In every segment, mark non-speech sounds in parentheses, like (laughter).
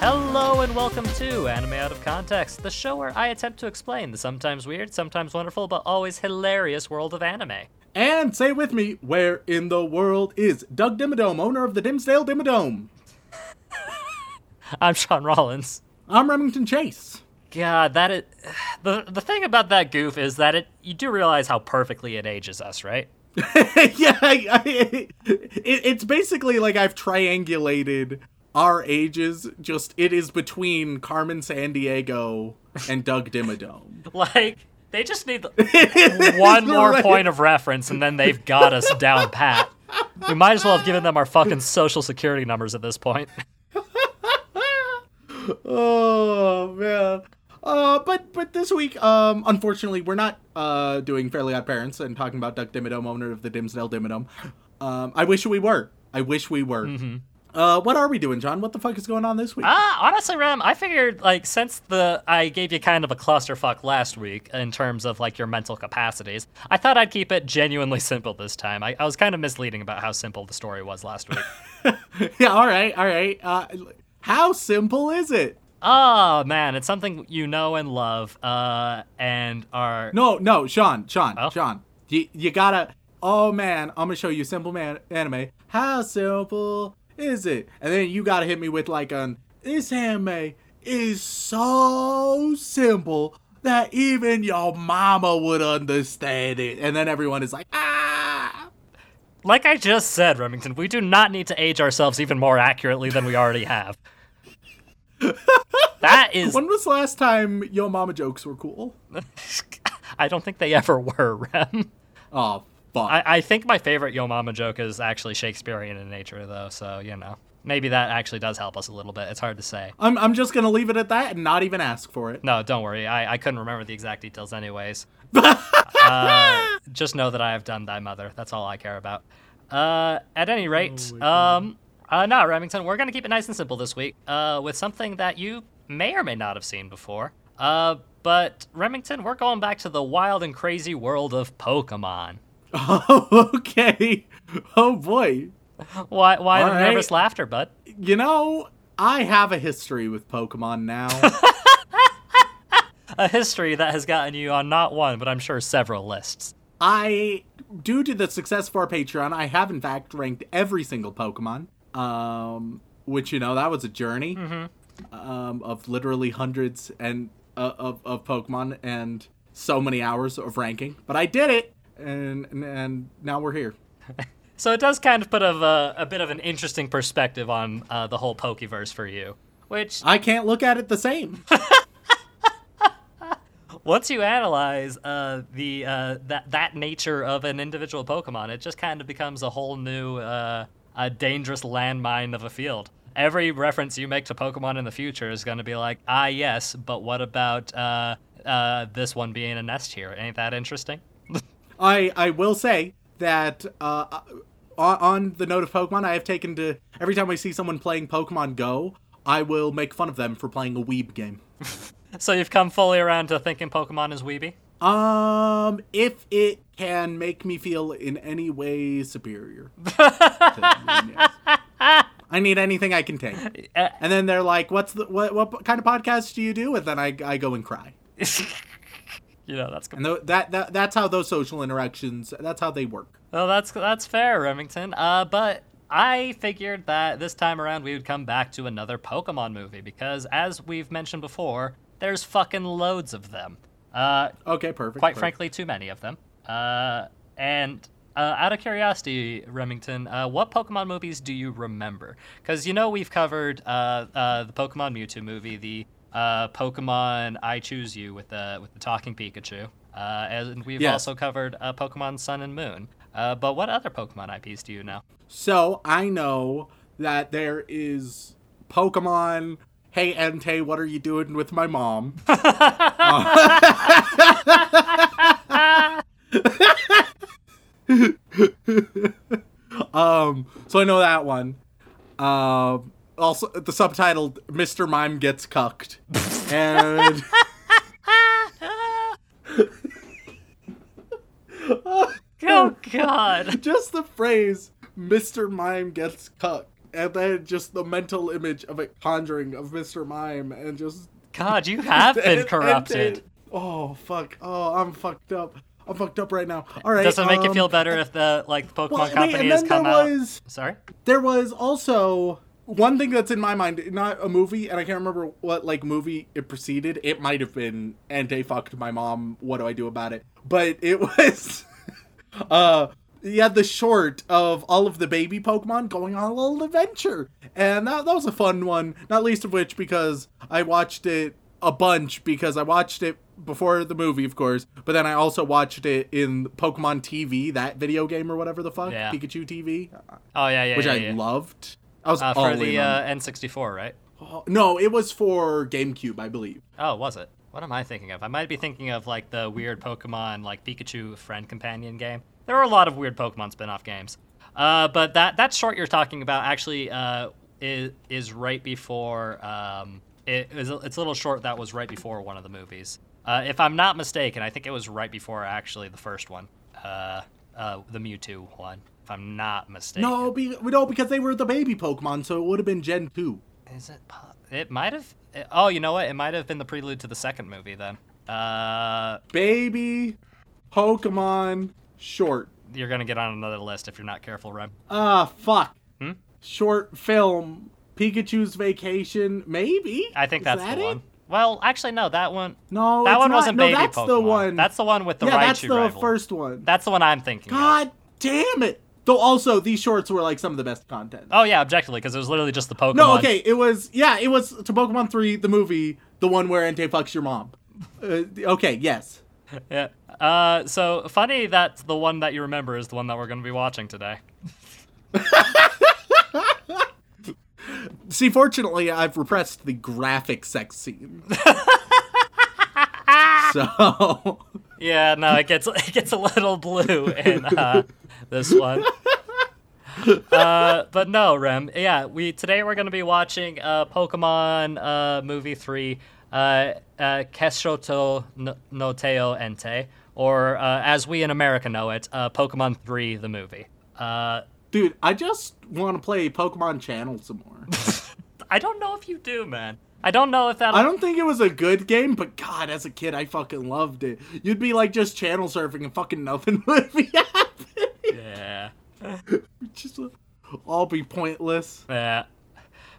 Hello and welcome to Anime Out of Context, the show where I attempt to explain the sometimes weird, sometimes wonderful, but always hilarious world of anime. And say with me, where in the world is Doug Dimmadome, owner of the Dimmsdale Dimmadome? I'm Sean Rollins. I'm Remington Chase. God, that is (sighs) the the thing about that goof is that it you do realize how perfectly it ages us, right? (laughs) yeah, I, I, it, it's basically like I've triangulated our ages. Just it is between Carmen Sandiego and Doug Dimmadome. (laughs) Like they just need (laughs) one more right. point of reference, and then they've got us down pat. We might as well have given them our fucking social security numbers at this point. (laughs) oh man. Uh, but but this week, um, unfortunately, we're not uh doing Fairly Odd Parents and talking about Doug Dimmadome, owner of the Dimmsdale Dimmadome. Um, I wish we were. I wish we were. Uh, what are we doing, John? What the fuck is going on this week? Ah, honestly, Ram, I figured like since the I gave you kind of a clusterfuck last week in terms of like your mental capacities, I thought I'd keep it genuinely simple this time. I, I was kind of misleading about how simple the story was last week. (laughs) yeah, all right, all right. Uh, how simple is it? oh man, it's something you know and love, uh, and are No, no, Sean, Sean, Oh. Sean. You you gotta. Oh man, I'm gonna show you simple man anime. How simple is it? And then you gotta hit me with like an this anime is so simple that even your mama would understand it. And then everyone is like, ah. like I just said, Remington. We do not need to age ourselves even more accurately than we already have. (laughs) that is, When was the last time your mama jokes were cool? (laughs) I don't think they ever were, Rem. Oh. I, I think my favorite Yo Mama joke is actually Shakespearean in nature, though. So you know, maybe that actually does help us a little bit. It's hard to say. I'm I'm just gonna leave it at that and not even ask for it. No, don't worry. I, I couldn't remember the exact details, anyways. (laughs) uh, just know that I have done thy mother. That's all I care about. Uh, at any rate, um, uh, no, Remington, we're gonna keep it nice and simple this week. Uh, with something that you may or may not have seen before. Uh, but Remington, we're going back to the wild and crazy world of Pokemon. (laughs) Oh, okay. Oh boy. Why? Why All the right. nervous laughter, bud? You know, I have a history with Pokemon now. (laughs) a history that has gotten you on not one, but I'm sure several lists. I, due to the success of our Patreon, I have in fact ranked every single Pokemon. Um, which you know that was a journey um, of literally hundreds and uh, of of Pokemon and so many hours of ranking. But I did it, and and, and now we're here. (laughs) So it does kind of put of a, a bit of an interesting perspective on uh, the whole Pokeverse for you. Which, I can't look at it the same. (laughs) once you analyze uh, the uh, that that nature of an individual Pokemon, it just kind of becomes a whole new, uh, a dangerous landmine of a field. Every reference you make to Pokemon in the future is going to be like, ah, yes, but what about uh, uh, this one being a nest here? Ain't that interesting? I I will say that uh, on, the note of Pokemon, I have taken to every time I see someone playing Pokemon Go, I will make fun of them for playing a Weeb game. (laughs) So you've come fully around to thinking Pokemon is weeby? Um, if it can make me feel in any way superior. (laughs) I need anything I can take. Uh, And then they're like, "What's the what? What kind of podcast do you do?" And then I, I go and cry. (laughs) you know, that's And tho- that, that that's how those social interactions. That's how they work. Well, that's that's fair, Remington. Uh, but I figured that this time around we would come back to another Pokemon movie because, as we've mentioned before, there's fucking loads of them. Uh, Okay, perfect. quite perfect. frankly, too many of them. Uh, and uh, out of curiosity, Remington, uh, what Pokemon movies do you remember? Because you know we've covered uh, uh, the Pokemon Mewtwo movie, the uh, Pokemon I Choose You with the with the talking Pikachu, uh, and we've Yes. also covered uh, Pokemon Sun and Moon. Uh, but what other Pokemon IPs do you know? So I know that there is Pokemon. Hey Entei, what are you doing with my mom? (laughs) (laughs) um, so I know that one. Um, also the subtitled "Mr. Mime Gets Cucked," and (laughs) Oh God! just the phrase "Mr. Mime Gets Cucked," and then just the mental image of it conjuring of Mr. Mime, and just God, you have (laughs) been and- corrupted. and- oh fuck! Oh, I'm fucked up. I'm fucked up right now. All right. Does it make you um, feel better if the like Pokemon well, wait, company has come out? Sorry. there was also one thing that's in my mind, not a movie, and I can't remember what like movie it preceded. It might have been "And They fucked my mom. What do I do about it? But it (laughs) was uh had the short of all of the baby Pokemon going on a little adventure. And that, that was a fun one, not least of which because I watched it a bunch because I watched it before the movie, of course, but then I also watched it in Pokemon TV, that video game or whatever the fuck, Yeah. Pikachu TV, Oh yeah, yeah, which yeah, I yeah. loved. I was Uh, for the uh, N64, right? Oh, no, it was for GameCube, I believe. Oh, was it? What am I thinking of? I might be thinking of like the weird Pokemon, like Pikachu friend companion game. There are a lot of weird Pokemon spin-off games. Uh, but that that short you're talking about actually uh, is is right before. Um, it is it's a little short that was right before one of the movies. Uh, if I'm not mistaken, I think it was right before actually the first one, uh, uh, the Mewtwo one. If I'm not mistaken. No, be, no, because they were the baby Pokemon, so it would have been Gen 2. Is it? It might have. Oh, you know what? It might have been the prelude to the second movie then. Uh, Baby Pokemon short. you're gonna get on another list if you're not careful, Rem. Ah, fuck. Hmm? Short film. Pikachu's Vacation, maybe? I think Is that's that the it? one. Well, actually, no. That one. No, that one not. wasn't no, baby that's Pokemon. the one. That's the one with the yeah, Raichu that's the rival. first one. That's the one I'm thinking. of. God damn it! Though also these shorts were like some of the best content. Oh yeah, objectively, because it was literally just the Pokemon. no, okay, it was yeah, it was to Pokemon Three, the movie, the one where Entei fucks your mom. Uh, okay, yes. (laughs) Yeah. Uh, so funny that the one that you remember is the one that we're gonna be watching today. (laughs) See, fortunately, I've repressed the graphic sex scene. (laughs) so Yeah, no, it gets (laughs) it gets a little blue in uh, this one. (laughs) Uh, but no, Rem. Yeah, we today we're gonna be watching uh, Pokemon uh, movie three, uh, uh, Keshoto no, no Teo Ente, or uh, as we in America know it, uh, Pokemon three, the movie. Uh, Dude, I just want to play Pokemon Channel some more. (laughs) I don't know if you do, man. I don't know if that. I don't think it was a good game, but God, as a kid, I fucking loved it. You'd be like just channel surfing and fucking nothing (laughs) would be happening. Yeah. (laughs) just all be pointless. Yeah.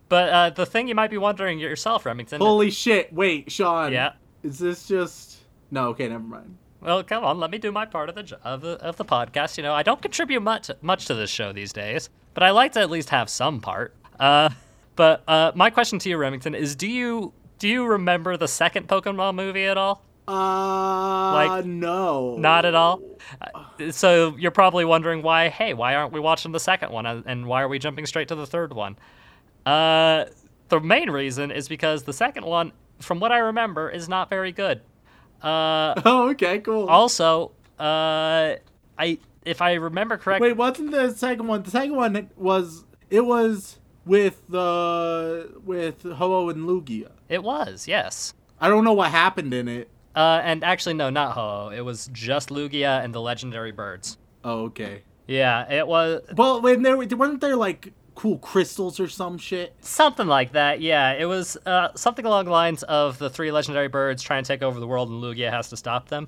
But uh, the thing you might be wondering yourself, Remington. Holy shit! Wait, Sean. Yeah. Is this just? No. Okay, never mind. Well, come on, let me do my part of the of the of the podcast. You know, I don't contribute much much to this show these days, but I like to at least have some part. Uh, (laughs) but uh, my question to you, Remington, is: Do you do you remember the second Pokemon movie at all? Uh, Like, no. Not at all. Uh, so you're probably wondering why. Hey, why aren't we watching the second one, and and why are we jumping straight to the third one? Uh, the main reason is because the second one, from what I remember, is not very good. Uh, (laughs) Oh, okay, cool. also, uh, I if I remember correctly, Wait, wasn't the second one? The second one was it was with the with Ho-oh and Lugia. it was yes. I don't know what happened in it. Uh, and actually, no, not Ho-oh. It was just Lugia and the legendary birds. Oh, okay. Yeah, it was Well, when there weren't there like cool crystals or some shit. something like that. Yeah, it was uh, something along the lines of the three legendary birds trying to take over the world, and Lugia has to stop them.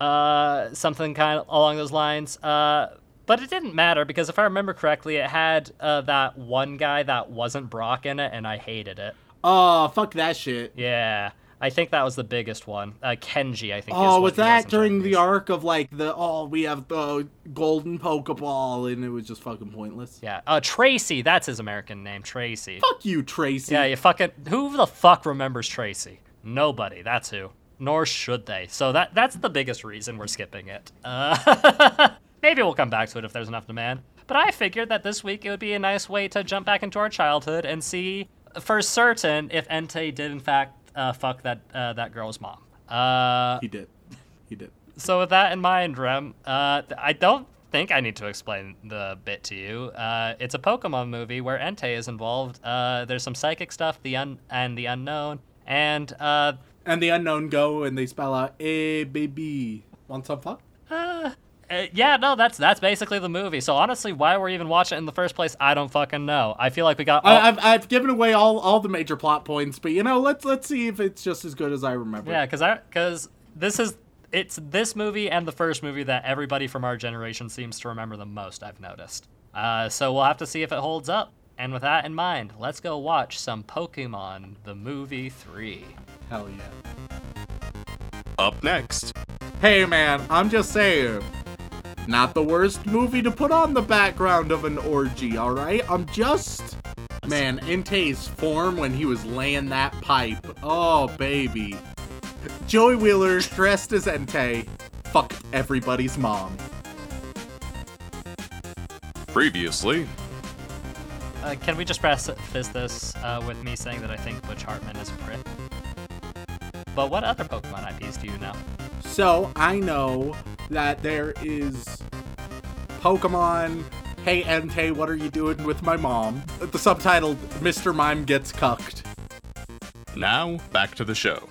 Uh, something kind of along those lines. Uh, but it didn't matter because if I remember correctly, it had uh, that one guy that wasn't Brock in it, and I hated it. Oh, fuck that shit. Yeah, I think that was the biggest one. Uh, Kenji, I think. Oh, was that in during the arc of like the oh we have the golden Pokeball and it was just fucking pointless. Yeah, uh, Tracey. That's his American name, Tracey. Fuck you, Tracey. Yeah, you fucking. Who the fuck remembers Tracey? Nobody. That's who. Nor should they. So that that's the biggest reason we're skipping it. Uh, (laughs) maybe we'll come back to it if there's enough demand. But I figured that this week it would be a nice way to jump back into our childhood and see for certain if Entei did in fact uh, fuck that uh, that girl's mom. Uh, He did. He did. so with that in mind, Rem, uh, I don't think I need to explain the bit to you. Uh, it's a Pokemon movie where Entei is involved. Uh, there's some psychic stuff, the un- and the unknown, and uh, And the unknown go and they spell out a baby. Want some fun? Uh, yeah, no, that's that's basically the movie. So honestly, why we're even watching it in the first place, I don't fucking know. I feel like we got. All- I, I've I've given away all all the major plot points, but you know, let's let's see if it's just as good as I remember. Yeah, because I because this is it's this movie and the first movie that everybody from our generation seems to remember the most. I've noticed. Uh, so we'll have to see if it holds up. And with that in mind, let's go watch some Pokemon the movie three. Hell yeah. Up next, Hey man, I'm just saying. Not the worst movie to put on the background of an orgy, alright? I'm just. Man, Entei's form when he was laying that pipe. Oh, baby. Joey Wheeler, dressed as Entei, fucked everybody's mom. previously, Uh, can we just preface this uh, with me saying that I think Butch Hartman is a prick? But what other Pokemon IPs do you know? So, I know that there is Pokemon. Hey Entei, what are you doing with my mom? The subtitle Mr. Mime Gets Cucked. now back to the show.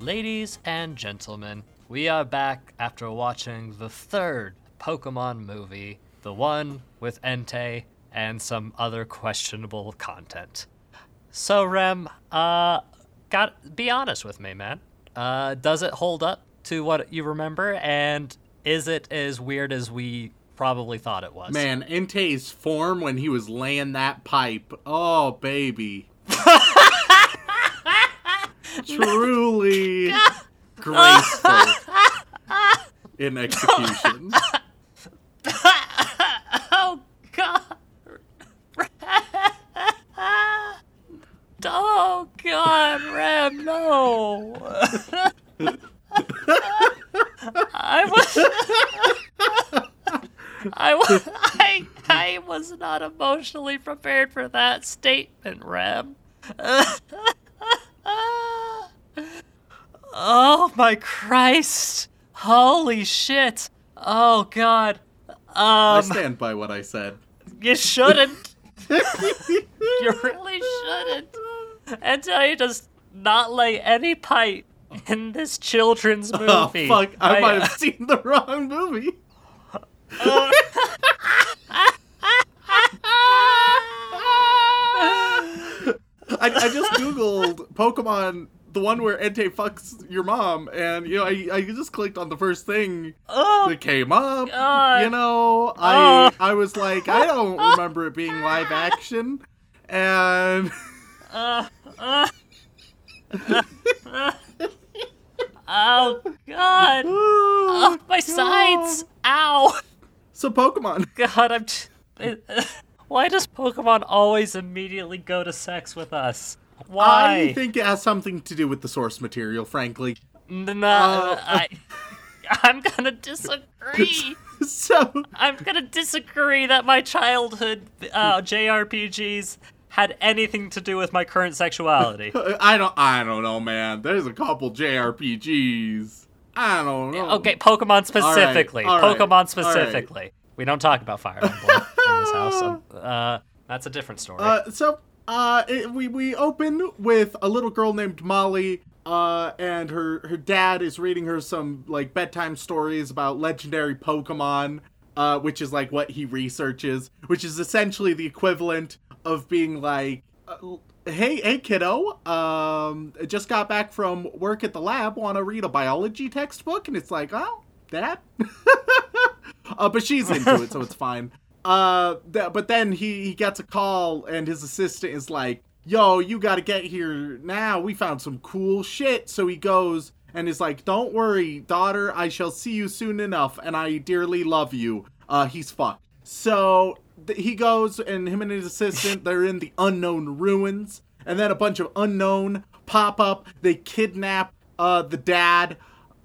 Ladies and gentlemen, we are back after watching the third Pokemon movie, the one with Entei and some other questionable content. So Rem, uh, got be honest with me, man. Uh, does it hold up to what you remember, and is it as weird as we probably thought it was? Man, Entei's form when he was laying that pipe. Oh, baby. (laughs) Truly (laughs) graceful in execution. (laughs) Oh God! oh God, Rem, no! I was, I was, I, I was not emotionally prepared for that statement, Rem. oh my Christ! Holy shit! Oh God! Um, I stand by what I said. you shouldn't. (laughs) you really shouldn't. Until you just not lay any pipe (laughs) in this children's oh, movie. Oh, fuck. I, I- might have uh, seen the wrong movie. (laughs) I, I just googled Pokemon, the one where Entei fucks your mom, and you know I, I just clicked on the first thing Oh, that came up. God. You know, I Oh. I was like, I don't remember it being live action, and uh, uh, oh God! Oh, (laughs) my sides! Ow! so Pokemon. (laughs) God, I'm. T- (laughs) Why does Pokemon always immediately go to sex with us? Why? I think it has something to do with the source material, frankly. No, Uh, I. I'm gonna disagree. So I'm gonna disagree that my childhood uh, JRPGs had anything to do with my current sexuality. (laughs) I don't I don't know, man. There's a couple JRPGs. I don't know. Okay, Pokemon specifically. all right, Pokemon all right. specifically. We don't talk about Fire Emblem in this house. (laughs) Uh, that's a different story. Uh, so uh, it, we we open with a little girl named Molly. Uh, and her her dad is reading her some like bedtime stories about legendary Pokemon. Uh, which is like what he researches, which is essentially the equivalent of being like, uh, "Hey, hey, kiddo, um, just got back from work at the lab. Want to read a biology textbook?" And it's like, "Oh, that." (laughs) uh, but she's into it, so it's (laughs) fine. Uh, th- but then he he gets a call, and his assistant is like, "Yo, you got to get here now. We found some cool shit." So he goes and is like, "Don't worry, daughter. I shall see you soon enough, and I dearly love you." Uh, he's fucked. So he goes, and him and his assistant, they're in the unknown ruins, and then a bunch of unknown pop up. They kidnap uh the dad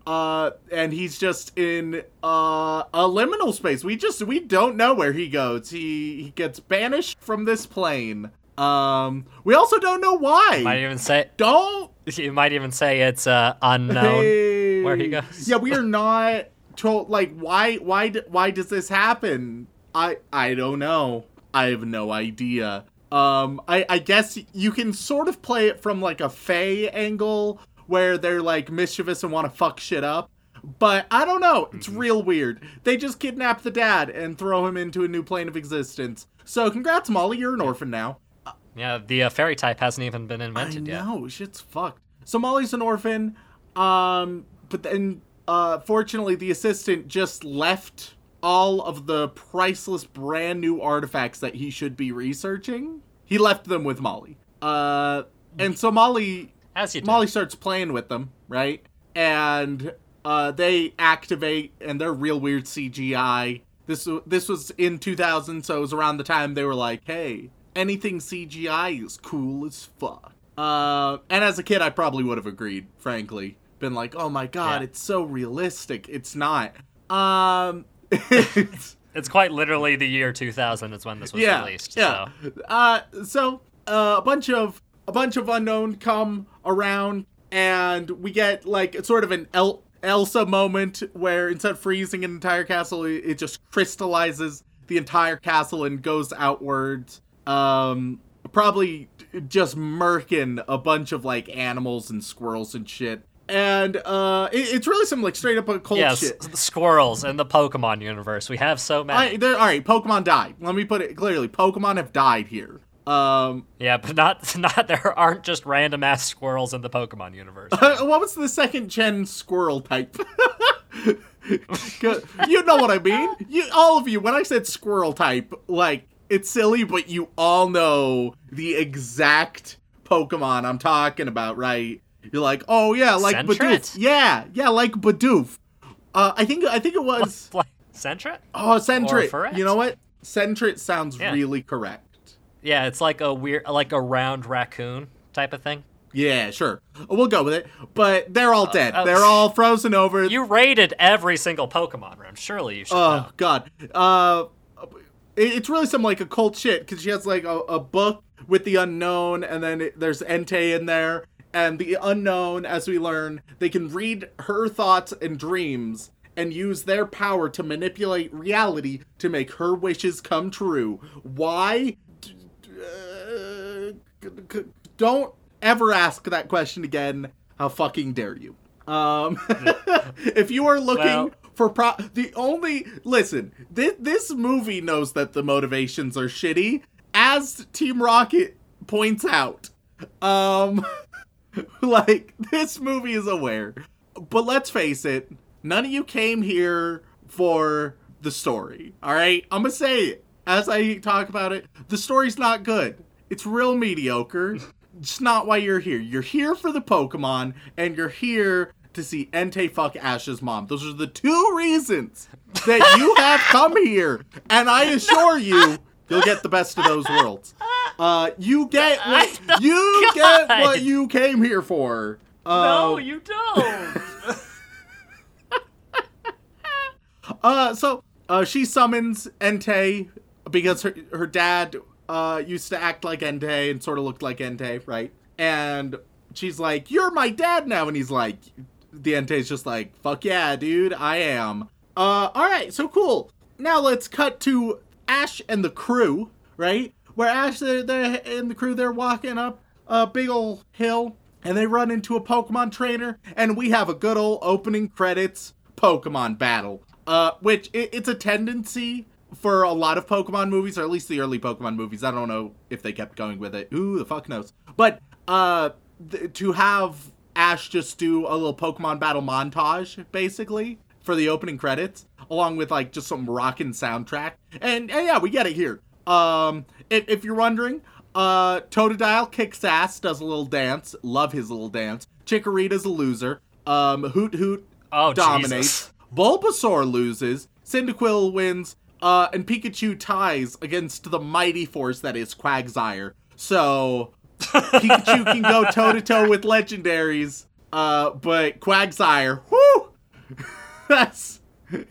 uh, and he's just in uh, a liminal space. We just we don't know where he goes. He he gets banished from this plane. Um, we also don't know why. Might even say don't (laughs) you might even say it's uh, unknown Hey. where he goes. Yeah, we are not told. Like, why? Why? Why does this happen? I I don't know. I have no idea. Um, I I guess you can sort of play it from like a Fey angle where they're like mischievous and want to fuck shit up. But I don't know. It's real weird. They just kidnap the dad and throw him into a new plane of existence. So congrats, Molly. You're an orphan now. Yeah, the uh, fairy type hasn't even been I invented yet. know, shit's fucked. So Molly's an orphan, um, but then uh, fortunately the assistant just left all of the priceless brand new artifacts that he should be researching. He left them with Molly. Uh, and so Molly As you do. Molly starts playing with them, right? And uh, they activate, and they're real weird CGI. This this was in 2000, so it was around the time they were like, "Hey, anything CGI is cool as fuck." Uh, and as a kid, I probably would have agreed. Frankly, been like, "Oh my god, Yeah. it's so realistic." It's not. Um, it's, quite literally the year 2000 is when this was yeah, released. Yeah. So. Uh, so uh, a bunch of a bunch of unknown come around, and we get like sort of an El- Elsa moment where instead of freezing an entire castle, it, it just crystallizes the entire castle and goes outwards. Um, probably just murking a bunch of like animals and squirrels and shit. And uh, it, it's really some like straight up occult Yes, shit. the squirrels in the Pokemon universe. We have so many. I, all right, Pokemon died. Let me put it clearly. Pokemon have died here. Um, Yeah, but not (laughs) not there aren't just random ass squirrels in the Pokemon universe. (laughs) what was the second gen squirrel type? (laughs) you know what I mean. You, all of you. When I said squirrel type, like it's silly, but you all know the exact Pokemon I'm talking about, right? You're like, oh yeah, like? Bidoof. Yeah, yeah, like Bidoof. Uh, I think I think it was (laughs) like Sentret? oh. Ferret? You know what? Sentret sounds Yeah. really correct. Yeah, it's like a weird, like a round raccoon type of thing. Yeah, sure. We'll go with it. But they're all dead. uh, they're all (laughs) frozen over. You rated every single Pokemon room. Surely you should Oh know. God. Uh, it's really some like occult shit because she has like a, a book with the unknown, and then it, there's Entei in there, and the unknown, as we learn, they can read her thoughts and dreams and use their power to manipulate reality to make her wishes come true. Why? Uh, don't ever ask that question again. How fucking dare you? Um, (laughs) if you are looking Well- for pro, the only listen, this this movie knows that the motivations are shitty, as Team Rocket points out. Um, (laughs) (laughs) like this movie is aware, but let's face it, none of you came here for the story. All right, I'm gonna say it as I talk about it. The story's not good. It's real mediocre. It's not why you're here. You're here for the Pokemon, and you're here to see Entei fuck Ash's mom. Those are the two reasons that you have come here, and I (laughs) assure you, you'll get the best of those worlds. Uh, you (laughs) get what you (laughs) get what you came here for. No, Uh, you don't. (laughs) Uh, so uh, she summons Entei because her her dad uh used to act like Entei and sort of looked like Entei, right? And she's like, "You're my dad now," and he's like, "The Entei's just like, fuck yeah, dude, I am." Uh, all right, so cool. Now let's cut to Ash and the crew, right? Where Ash they're, they're and the crew they're walking up a big ol' hill and they run into a Pokemon trainer, and we have a good old opening credits Pokemon battle. Uh, which it, it's a tendency for a lot of Pokemon movies, or at least the early Pokemon movies. I don't know if they kept going with it. Ooh, the fuck knows. But uh, th- to have Ash just do a little Pokemon battle montage, basically for the opening credits, along with like just some rockin' soundtrack, and, and yeah, we get it here. Um, if, if you're wondering, uh, Totodile kicks ass, does a little dance. Love his little dance. Chikorita's a loser. Um, Hoothoot Oh, dominates. Jesus. Bulbasaur loses. Cyndaquil wins. Uh, and Pikachu ties against the mighty force that is Quagsire. So Pikachu can go toe to toe with legendaries. Uh, but Quagsire, whoo, (laughs) That's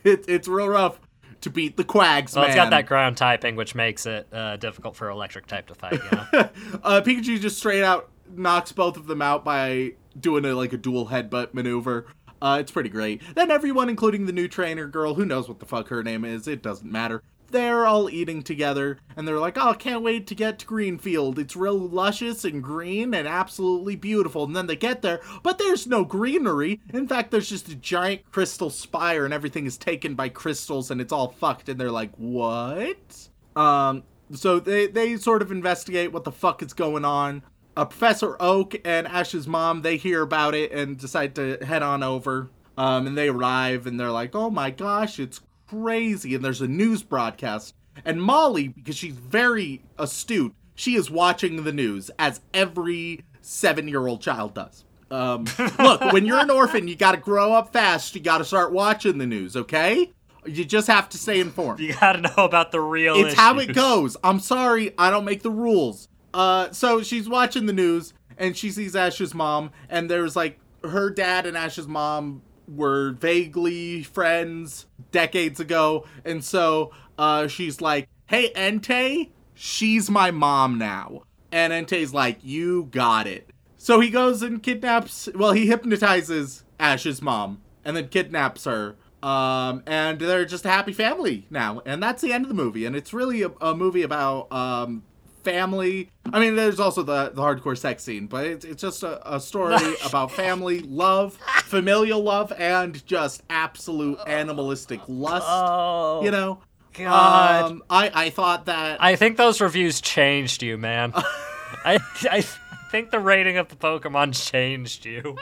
it, it's real rough to beat the quags, Well, man. it's got that ground typing, which makes it uh, difficult for electric type to fight. You know? (laughs) uh, Pikachu just straight out knocks both of them out by doing a like a dual headbutt maneuver. Uh, it's pretty great. Then everyone, including the new trainer girl, who knows what the fuck her name is, it doesn't matter. They're all eating together, and they're like, "Oh, can't wait to get to Greenfield. It's real luscious and green and absolutely beautiful." And then they get there, but there's no greenery. In fact, there's just a giant crystal spire, and everything is taken by crystals, and it's all fucked. And they're like, "What?" Um, so they they sort of investigate what the fuck is going on. Uh, Professor Oak and Ash's mom they hear about it and decide to head on over. Um, and they arrive and they're like, "Oh my gosh, it's crazy!" And there's a news broadcast. And Molly, because she's very astute, she is watching the news as every seven-year-old child does. Um, (laughs) look, when you're an orphan, you got to grow up fast. You got to start watching the news, okay? You just have to stay informed. you got to know about the real. It's how it goes. I'm sorry, I don't make the rules. Uh, so she's watching the news and she sees Ash's mom, and there's like her dad and Ash's mom were vaguely friends decades ago, and so uh, she's like, "Hey, Entei, she's my mom now," and Entei's like, "You got it." So he goes and kidnaps. Well, he hypnotizes Ash's mom and then kidnaps her. Um, and they're just a happy family now, and that's the end of the movie. And it's really a, a movie about um, family. I mean, there's also the, the hardcore sex scene, but it's, it's just a, a story (laughs) about family, love, familial love, and just absolute animalistic lust. Oh, you know, God. Um, I I thought that I think those reviews changed you, man. (laughs) I I think the rating of the Pokemon changed you.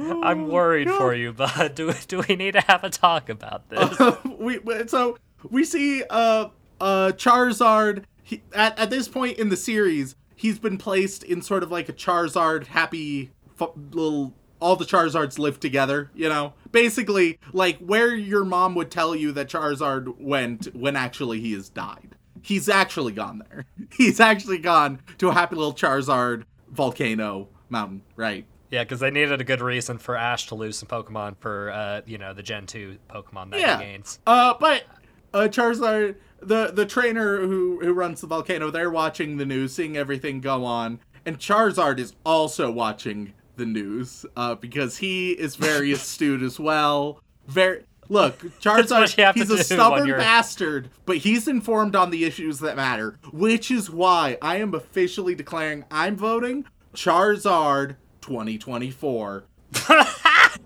I'm worried for you, but do do we need to have a talk about this? (laughs) we we- so we see uh uh Charizard he, at at this point in the series he's been placed in sort of like a Charizard happy fu- little all the Charizards live together, you know. Basically, like where your mom would tell you that Charizard went when actually he has died. He's actually gone there. (laughs) He's actually gone to a happy little Charizard volcano mountain, right? yeah, because they needed a good reason for Ash to lose some Pokemon for uh, you know, the Gen 2 Pokemon that Yeah. he gains. Uh, but uh, Charizard, the the trainer who who runs the volcano, they're watching the news, seeing everything go on, and Charizard is also watching the news, uh, because he is very (laughs) astute as well. Very look, (laughs) Charizard, you have to he's a stubborn bastard, but he's informed on the issues that matter, which is why I am officially declaring I'm voting Charizard 2024. (laughs)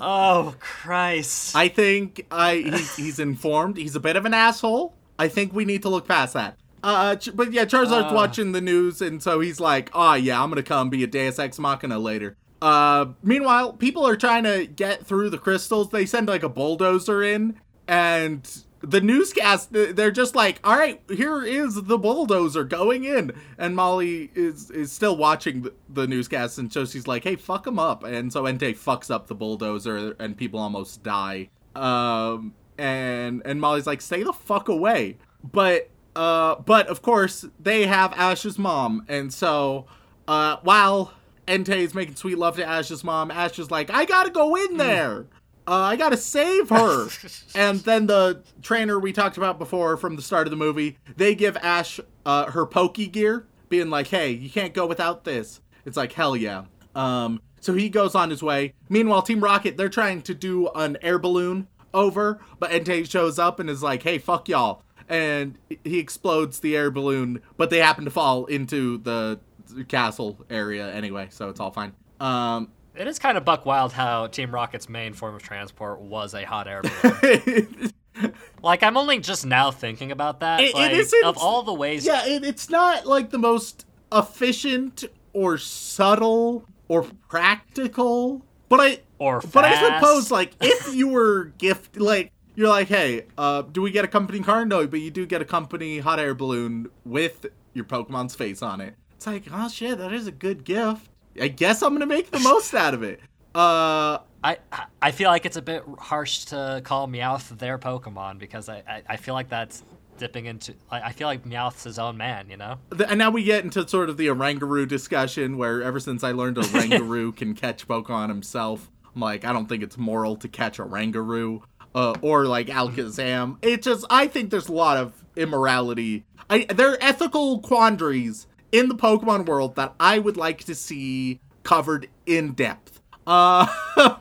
Oh Christ! I think I he, he's informed. He's a bit of an asshole. I think we need to look past that. Uh, but yeah, Charizard's Uh. watching the news, and so he's like, "Oh yeah, I'm gonna come be a Deus Ex Machina later." Uh, meanwhile, people are trying to get through the crystals. They send like a bulldozer in, and the newscast they're just like, "All right, here is the bulldozer going in," and Molly is is still watching the, the newscast, and so she's like, "Hey, fuck him up," and so Entei fucks up the bulldozer, and people almost die. Um, and and Molly's like, "Stay the fuck away," but uh, but of course they have Ash's mom, and so uh, while Entei is making sweet love to Ash's mom, Ash is like, "I gotta go in there." Uh, I gotta save her. (laughs) and then the trainer we talked about before from the start of the movie, they give Ash uh, her pokey gear, being like, "Hey, you can't go without this." It's like, hell yeah. Um, so he goes on his way. Meanwhile, Team Rocket, they're trying to do an air balloon over, but Entei shows up and is like, "Hey, fuck y'all." And he explodes the air balloon, but they happen to fall into the castle area anyway, so it's all fine. Um, It is kind of buck wild how Team Rocket's main form of transport was a hot air balloon. (laughs) like I'm only just now thinking about that. It- like, isn't- of all the ways. Yeah, it, it's not like the most efficient or subtle or practical, but I Or but I suppose like if you were gift like you're like, hey, uh, do we get a company car? No, but you do get a company hot air balloon with your Pokemon's face on it. It's like, oh shit, that is a good gift. I guess I'm gonna make the most out of it. Uh, I I feel like it's a bit harsh to call Meowth their Pokemon because I, I, I feel like that's dipping into. I, I feel like Meowth's his own man, you know. th- and now we get into sort of the Oranguru discussion, where ever since I learned (laughs) Oranguru can catch Pokemon himself, I'm Like, I don't think it's moral to catch a Rangaroo uh, or like Alakazam. It just, I think there's a lot of immorality. I, there are ethical quandaries in the Pokemon world that I would like to see covered in depth. Uh, (laughs)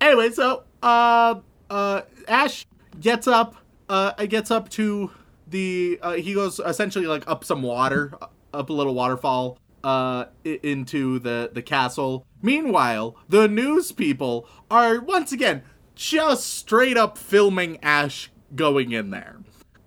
anyway, so uh, uh, Ash gets up, uh, gets up to the. Uh, he goes essentially like up some water, up a little waterfall, uh, into the the castle. Meanwhile, the news people are once again just straight up filming Ash going in there.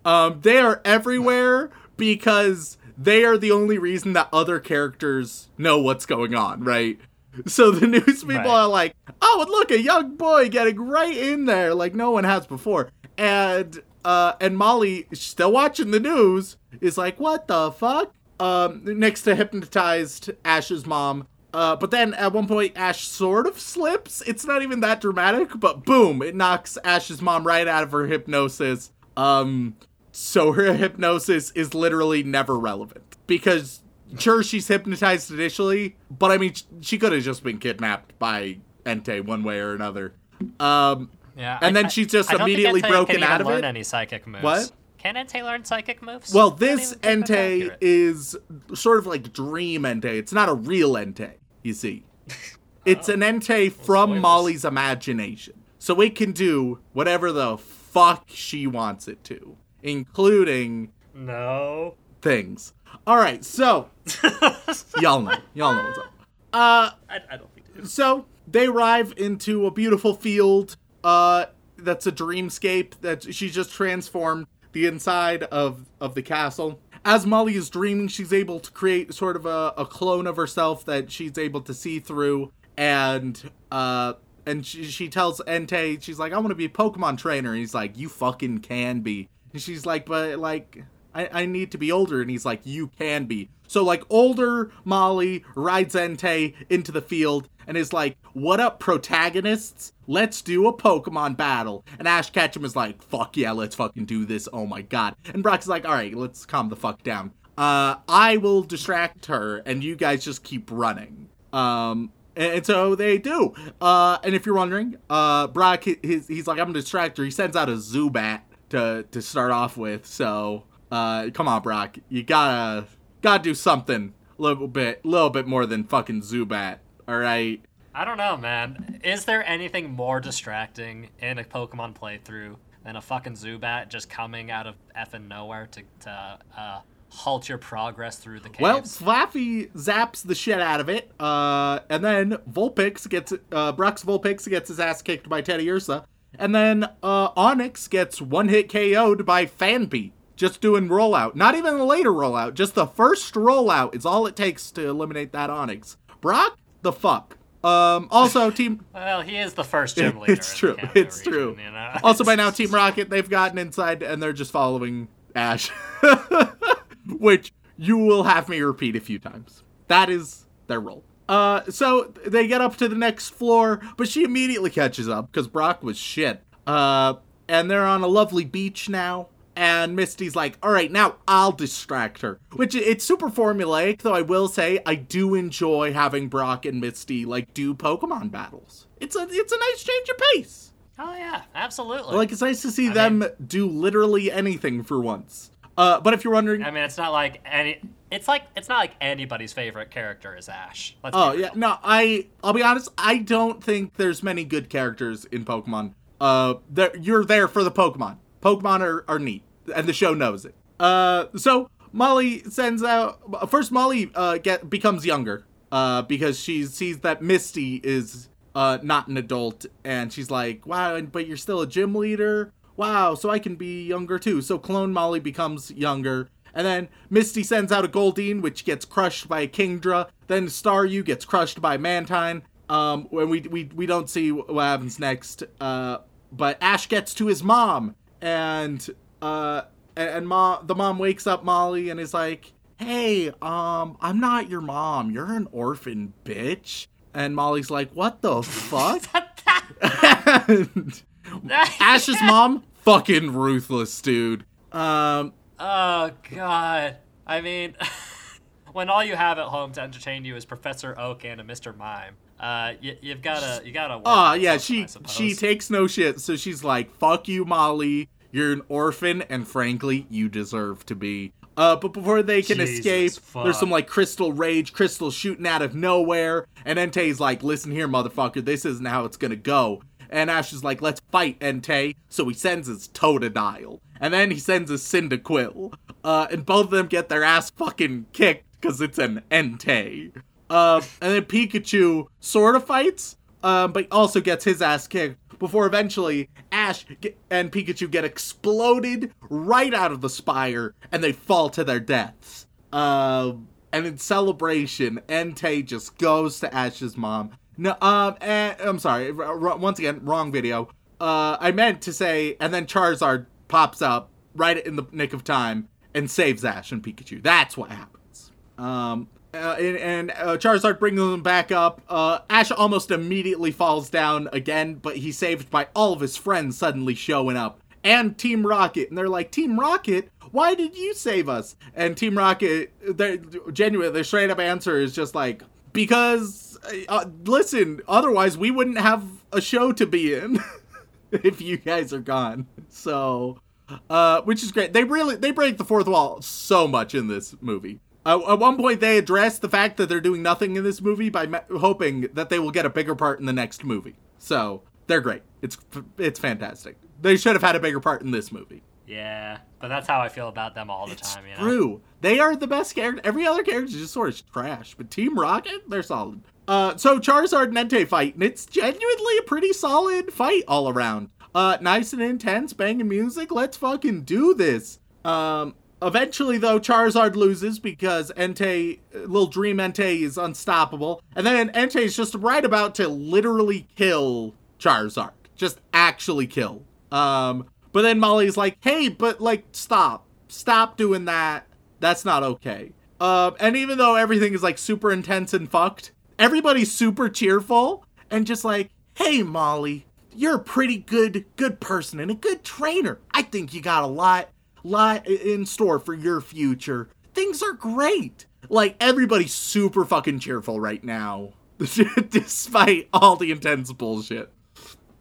Um, they are everywhere because they are the only reason that other characters know what's going on, right? So the (laughs) news people Right. are like, "Oh, look, a young boy getting right in there like no one has before," and uh, and Molly, still watching the news, is like, "What the fuck?" Um, next to hypnotized Ash's mom. Uh, but then at one point, Ash sort of slips. It's not even that dramatic, but boom, it knocks Ash's mom right out of her hypnosis. Um, so her hypnosis is literally never relevant because sure she's hypnotized initially, but I mean she could have just been kidnapped by Entei one way or another. Um, Yeah. And I- then she's just I think immediately broken out of learn it. any psychic moves. What? Can Entei learn psychic moves? well, this even Entei is sort of like dream Entei. It's not a real Entei, you see. (laughs) It's an Entei from spoilers. Molly's imagination. So it can do whatever the fuck she wants it to, including No. things. All right, so (laughs) y'all know, y'all know what's up. Uh, I, I don't think it is. so they arrive into a beautiful field. Uh, that's a dreamscape that she's just transformed the inside of of the castle. As Molly is dreaming, she's able to create sort of a, a clone of herself that she's able to see through, and uh, and she, she tells Entei, she's like, I want to be a Pokemon trainer. And he's like, You fucking can be. And she's like, But like, I, I need to be older. And he's like, You can be. So, like, older Molly rides Entei into the field and is like, What up, protagonists? Let's do a Pokemon battle. And Ash Ketchum is like, Fuck yeah, let's fucking do this. Oh my god. And Brock is like, All right, let's calm the fuck down. Uh, I will distract her and you guys just keep running. Um, and so they do. Uh, and if you're wondering, uh, Brock, he- he's, like, I'm a distractor. He sends out a Zubat to, to start off with. So, uh, come on, Brock. You gotta, gotta do something a little bit, a little bit more than fucking Zubat. All right. I don't know, man. Is there anything more distracting in a Pokemon playthrough than a fucking Zubat just coming out of effing nowhere to, to uh, halt your progress through the caves? Well, Flaaffy zaps the shit out of it, uh, and then Vulpix gets uh, Brock's Vulpix gets his ass kicked by Teddiursa, and then uh, Onix gets one hit KO'd by Phanpy. Just doing rollout, not even a later rollout, just the first rollout is all it takes to eliminate that Onix. Brock, the fuck. Um, also, (laughs) Team well, he is the first gym leader. it's true. It's region, true. You know? (laughs) Also, by now, Team Rocket, they've gotten inside and they're just following Ash, (laughs) which you will have me repeat a few times. That is their role. Uh, so they get up to the next floor, but she immediately catches up because Brock was shit. Uh, and they're on a lovely beach now. And Misty's like, all right, now I'll distract her. Which it's super formulaic, though I will say I do enjoy having Brock and Misty like do Pokemon battles. It's a it's a nice change of pace. Oh yeah, absolutely. Like it's nice to see I them mean- do literally anything for once. Uh, but if you're wondering, I mean, it's not like any. It's like it's not like anybody's favorite character is Ash. Let's oh yeah, no, I I'll be honest, I don't think there's many good characters in Pokemon. Uh, you're there for the Pokemon. Pokemon are, are neat, and the show knows it. Uh, so Molly sends out first. Molly uh get becomes younger. Uh, because she sees that Misty is uh not an adult, and she's like, wow, but you're still a gym leader. Wow, so I can be younger too. So clone Molly becomes younger. And then Misty sends out a Goldeen, which gets crushed by Kingdra. Then Staryu gets crushed by Mantine. Um, when we, we we don't see what happens next. Uh, but Ash gets to his mom, and uh, and, mom, the mom wakes up Molly and is like, "Hey, um, I'm not your mom. You're an orphan, bitch." And Molly's like, "What the fuck?" (laughs) and (laughs) Ash's mom, fucking ruthless, dude. Um, Oh God. I mean, (laughs) when all you have at home to entertain you is Professor Oak and a Mr. Mime, Uh, you, you've gotta, you gotta. Oh yeah, she she takes no shit. So she's like, "Fuck you, Molly. You're an orphan, and frankly, you deserve to be." Uh, but before they can Jesus, escape, there's some like crystal rage, crystal shooting out of nowhere, and Entei's like, "Listen here, motherfucker. This isn't how it's gonna go." And Ash is like, "Let's fight, Entei." So he sends his Totodile, and then he sends his Cyndaquil. Uh, and both of them get their ass fucking kicked because it's an Entei. Uh, and then Pikachu sort of fights, um, but also gets his ass kicked before eventually Ash ge- and Pikachu get exploded right out of the spire and they fall to their deaths. Um, and in celebration, Entei just goes to Ash's mom. No, um, eh, I'm sorry. r- r- once again, wrong video. Uh, I meant to say, and then Charizard pops up right in the nick of time and saves Ash and Pikachu. That's what happens. Um, uh, and, and uh, Charizard brings them back up. Uh, Ash almost immediately falls down again, but he's saved by all of his friends suddenly showing up and Team Rocket. And they're like, Team Rocket, why did you save us? And Team Rocket, their genuine, their straight up answer is just like, because uh, listen, otherwise we wouldn't have a show to be in (laughs) if you guys are gone. So, uh, which is great. They really they break the fourth wall so much in this movie. Uh, at one point, they address the fact that they're doing nothing in this movie by ma- hoping that they will get a bigger part in the next movie. So they're great. It's it's fantastic. They should have had a bigger part in this movie. Yeah, but that's how I feel about them all the It's time. You know. true. They are the best character. Every other character is just sort of trash, but Team Rocket, they're solid. Uh, so Charizard and Entei fight, and it's genuinely a pretty solid fight all around. Uh, nice and intense, banging music. Let's fucking do this. Um, eventually though, Charizard loses because Entei, little Dream Entei, is unstoppable, and then Entei is just right about to literally kill Charizard, just actually kill. Um, but then Molly's like, "Hey, but like, stop, stop doing that. That's not okay." Um, and even though everything is like super intense and fucked, everybody's super cheerful and just like, "Hey, Molly, you're a pretty good, good person and a good trainer. I think you got a lot, lot in store for your future. Things are great." Like everybody's super fucking cheerful right now, (laughs) despite all the intense bullshit.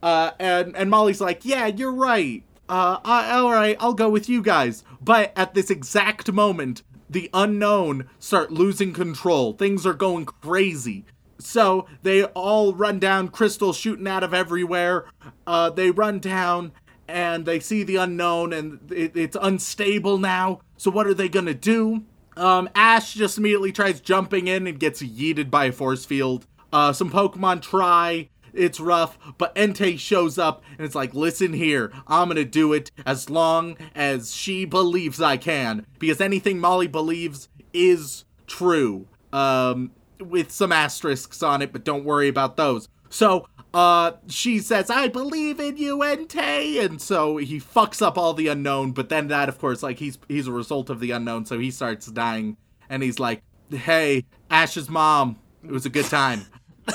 Uh, and and Molly's like, yeah, you're right. Uh, I, all right, I'll go with you guys. But at this exact moment, the unknown start losing control. Things are going crazy. So they all run down, crystal shooting out of everywhere. Uh, they run down and they see the unknown, and it, it's unstable now. So what are they gonna do? Um, Ash just immediately tries jumping in and gets yeeted by a force field. Uh, some Pokemon try. It's rough, but Entei shows up and it's like, listen here, I'm gonna do it as long as she believes I can. Because anything Molly believes is true. Um, with some asterisks on it, but don't worry about those. So, uh, she says, I believe in you, Entei, and so he fucks up all the unknown, but then that, of course, like, he's, he's a result of the unknown, so he starts dying, and he's like, hey, Ash's mom, it was a good time.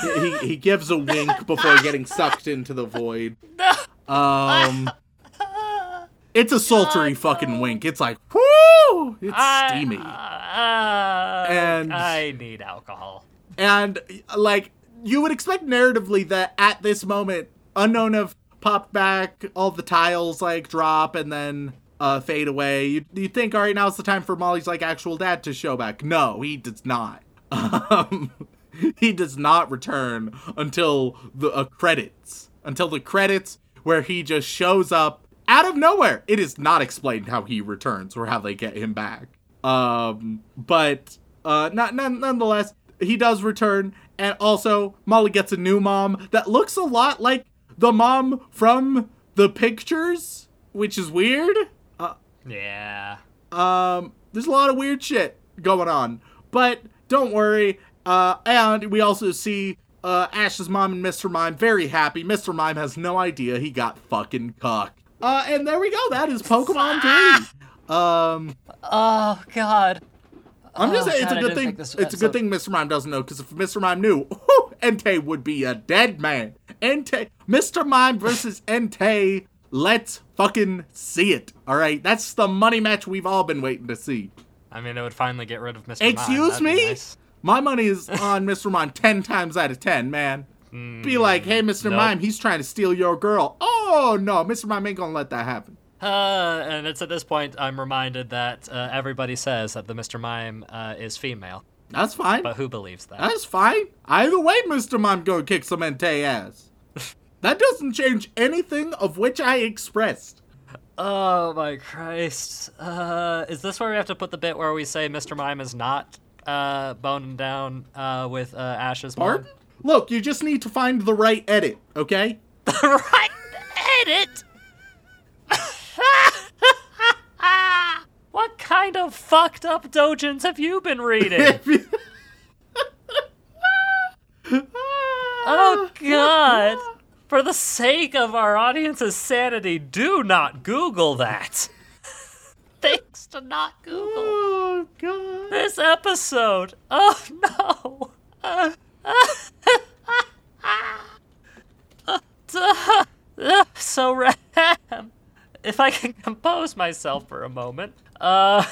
he, he gives a wink before getting sucked into the void. (laughs) Um, it's a sultry fucking wink. It's like, whoo! It's I- steamy. uh, And- I need alcohol. And like you would expect narratively that at this moment, unknown have popped back, all the tiles like drop and then uh fade away. You you think all right now's the time for Molly's like actual dad to show back? No, he does not. (laughs) Um, he does not return until the uh, credits. Until the credits where he just shows up out of nowhere. It is not explained how he returns or how they get him back. Um, but uh, not none, nonetheless, he does return, and also Molly gets a new mom that looks a lot like the mom from the pictures, which is weird. Uh, Yeah. um, there's a lot of weird shit going on, but don't worry. Uh, and we also see uh, Ash's mom and Mr. Mime very happy. Mr. Mime has no idea he got fucking cucked. Uh, and there we go. That is Pokemon (laughs) 3. Um, Oh God. I'm just Oh, saying it's a good thing. this It's a good thing Mr. Mime doesn't know because if Mr. Mime knew, (laughs) whew, Entei would be a dead man. Entei, Mr. Mime versus (laughs) Entei. Let's fucking see it. All right, that's the money match we've all been waiting to see. I mean, it would finally get rid of Mr. Mime. Excuse That'd me? nice. My money is (laughs) on Mr. Mime 10 times out of 10, man. Be like, hmm, hey, Mr. nope. Mime, he's trying to steal your girl. Oh, no, Mr. Mime ain't gonna let that happen. Uh, and it's at this point I'm reminded that uh, everybody says that the Mr. Mime uh, is female, That's fine. but who believes that? That's fine. Either way, Mr. Mime gonna kick some Entei ass. (laughs) that doesn't change anything of which I expressed. Oh my Christ! Uh, is this where we have to put the bit where we say Mr. Mime is not uh, boning down uh, with uh, Ash's mom? Look, you just need to find the right edit, okay? (laughs) The right edit. What kind of fucked up dojins have you been reading? (laughs) (laughs) oh God! For the sake of our audience's sanity, do not Google that. (laughs) Thanks to not Google oh, God. this episode. Oh no. so Ram, if I can compose myself for a moment, uh,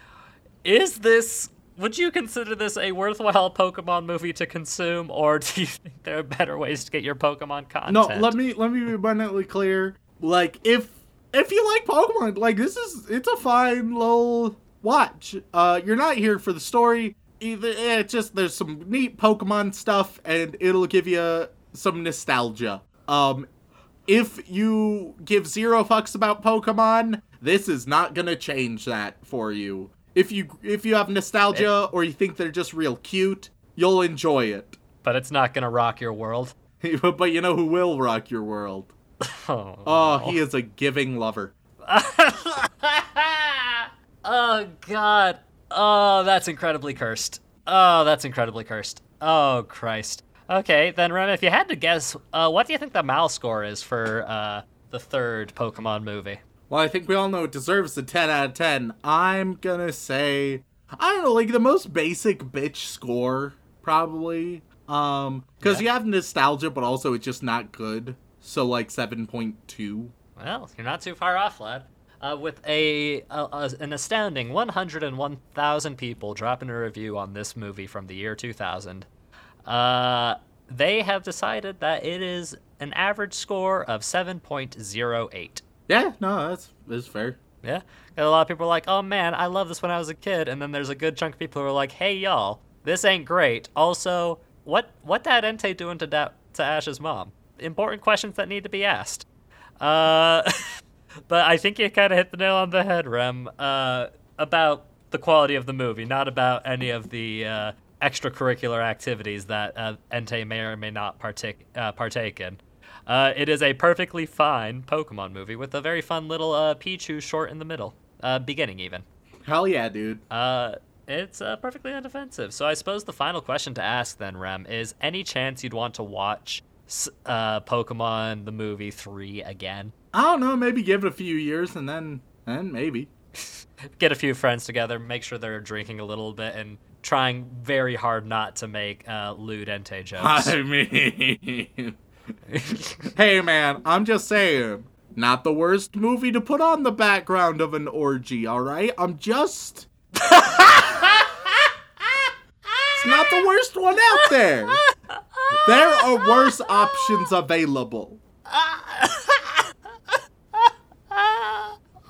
(laughs) is this? Would you consider this a worthwhile Pokemon movie to consume, or (laughs) do you think there are better ways to get your Pokemon content? No, let me let me be abundantly clear. Like if if you like Pokemon, like this is it's a fine little watch. Uh you're not here for the story. Either it's just there's some neat Pokemon stuff and it'll give you some nostalgia. Um if you give zero fucks about Pokemon, this is not gonna change that for you. If you if you have nostalgia or you think they're just real cute, you'll enjoy it. But it's not gonna rock your world. (laughs) but you know who will rock your world? (laughs) Oh. Oh, he is a giving lover. (laughs) oh God. Oh, that's incredibly cursed. Oh, that's incredibly cursed. Oh Christ. Okay, then Rem, if you had to guess, uh, what do you think the Mal score is for uh, the third Pokemon movie? Well, I think we all know it deserves a 10 out of 10. I'm gonna say, I don't know, like the most basic bitch score, probably. Um, because Yeah. you have nostalgia, but also it's just not good. So, like 7.2. Well, you're not too far off, lad. Uh, with a, a, a an astounding 101,000 people dropping a review on this movie from the year 2000, uh, they have decided that it is an average score of 7.08. Yeah, no, that's, that's fair. Yeah, and a lot of people are like, "Oh man, I love this when I was a kid," and then there's a good chunk of people who are like, "Hey y'all, this ain't great." Also, what what that Entei doing to da- to Ash's mom? Important questions that need to be asked. Uh, (laughs) but I think you kind of hit the nail on the head, Rem. Uh, about the quality of the movie, not about any of the uh, extracurricular activities that uh, Entei may or may not partake uh, partake in. Uh, it is a perfectly fine Pokemon movie with a very fun little uh, Pichu short in the middle, uh, beginning even. Hell yeah, dude. Uh, it's uh, perfectly undefensive. So I suppose the final question to ask then, Rem, is any chance you'd want to watch uh, Pokemon the movie three again? I don't know, maybe give it a few years and then, then maybe. (laughs) Get a few friends together, make sure they're drinking a little bit, and trying very hard not to make uh, lewd Entei jokes. (laughs) I mean, hey man, I'm just saying, not the worst movie to put on the background of an orgy, alright? I'm just. it's not the worst one out there. There are worse options available. (laughs)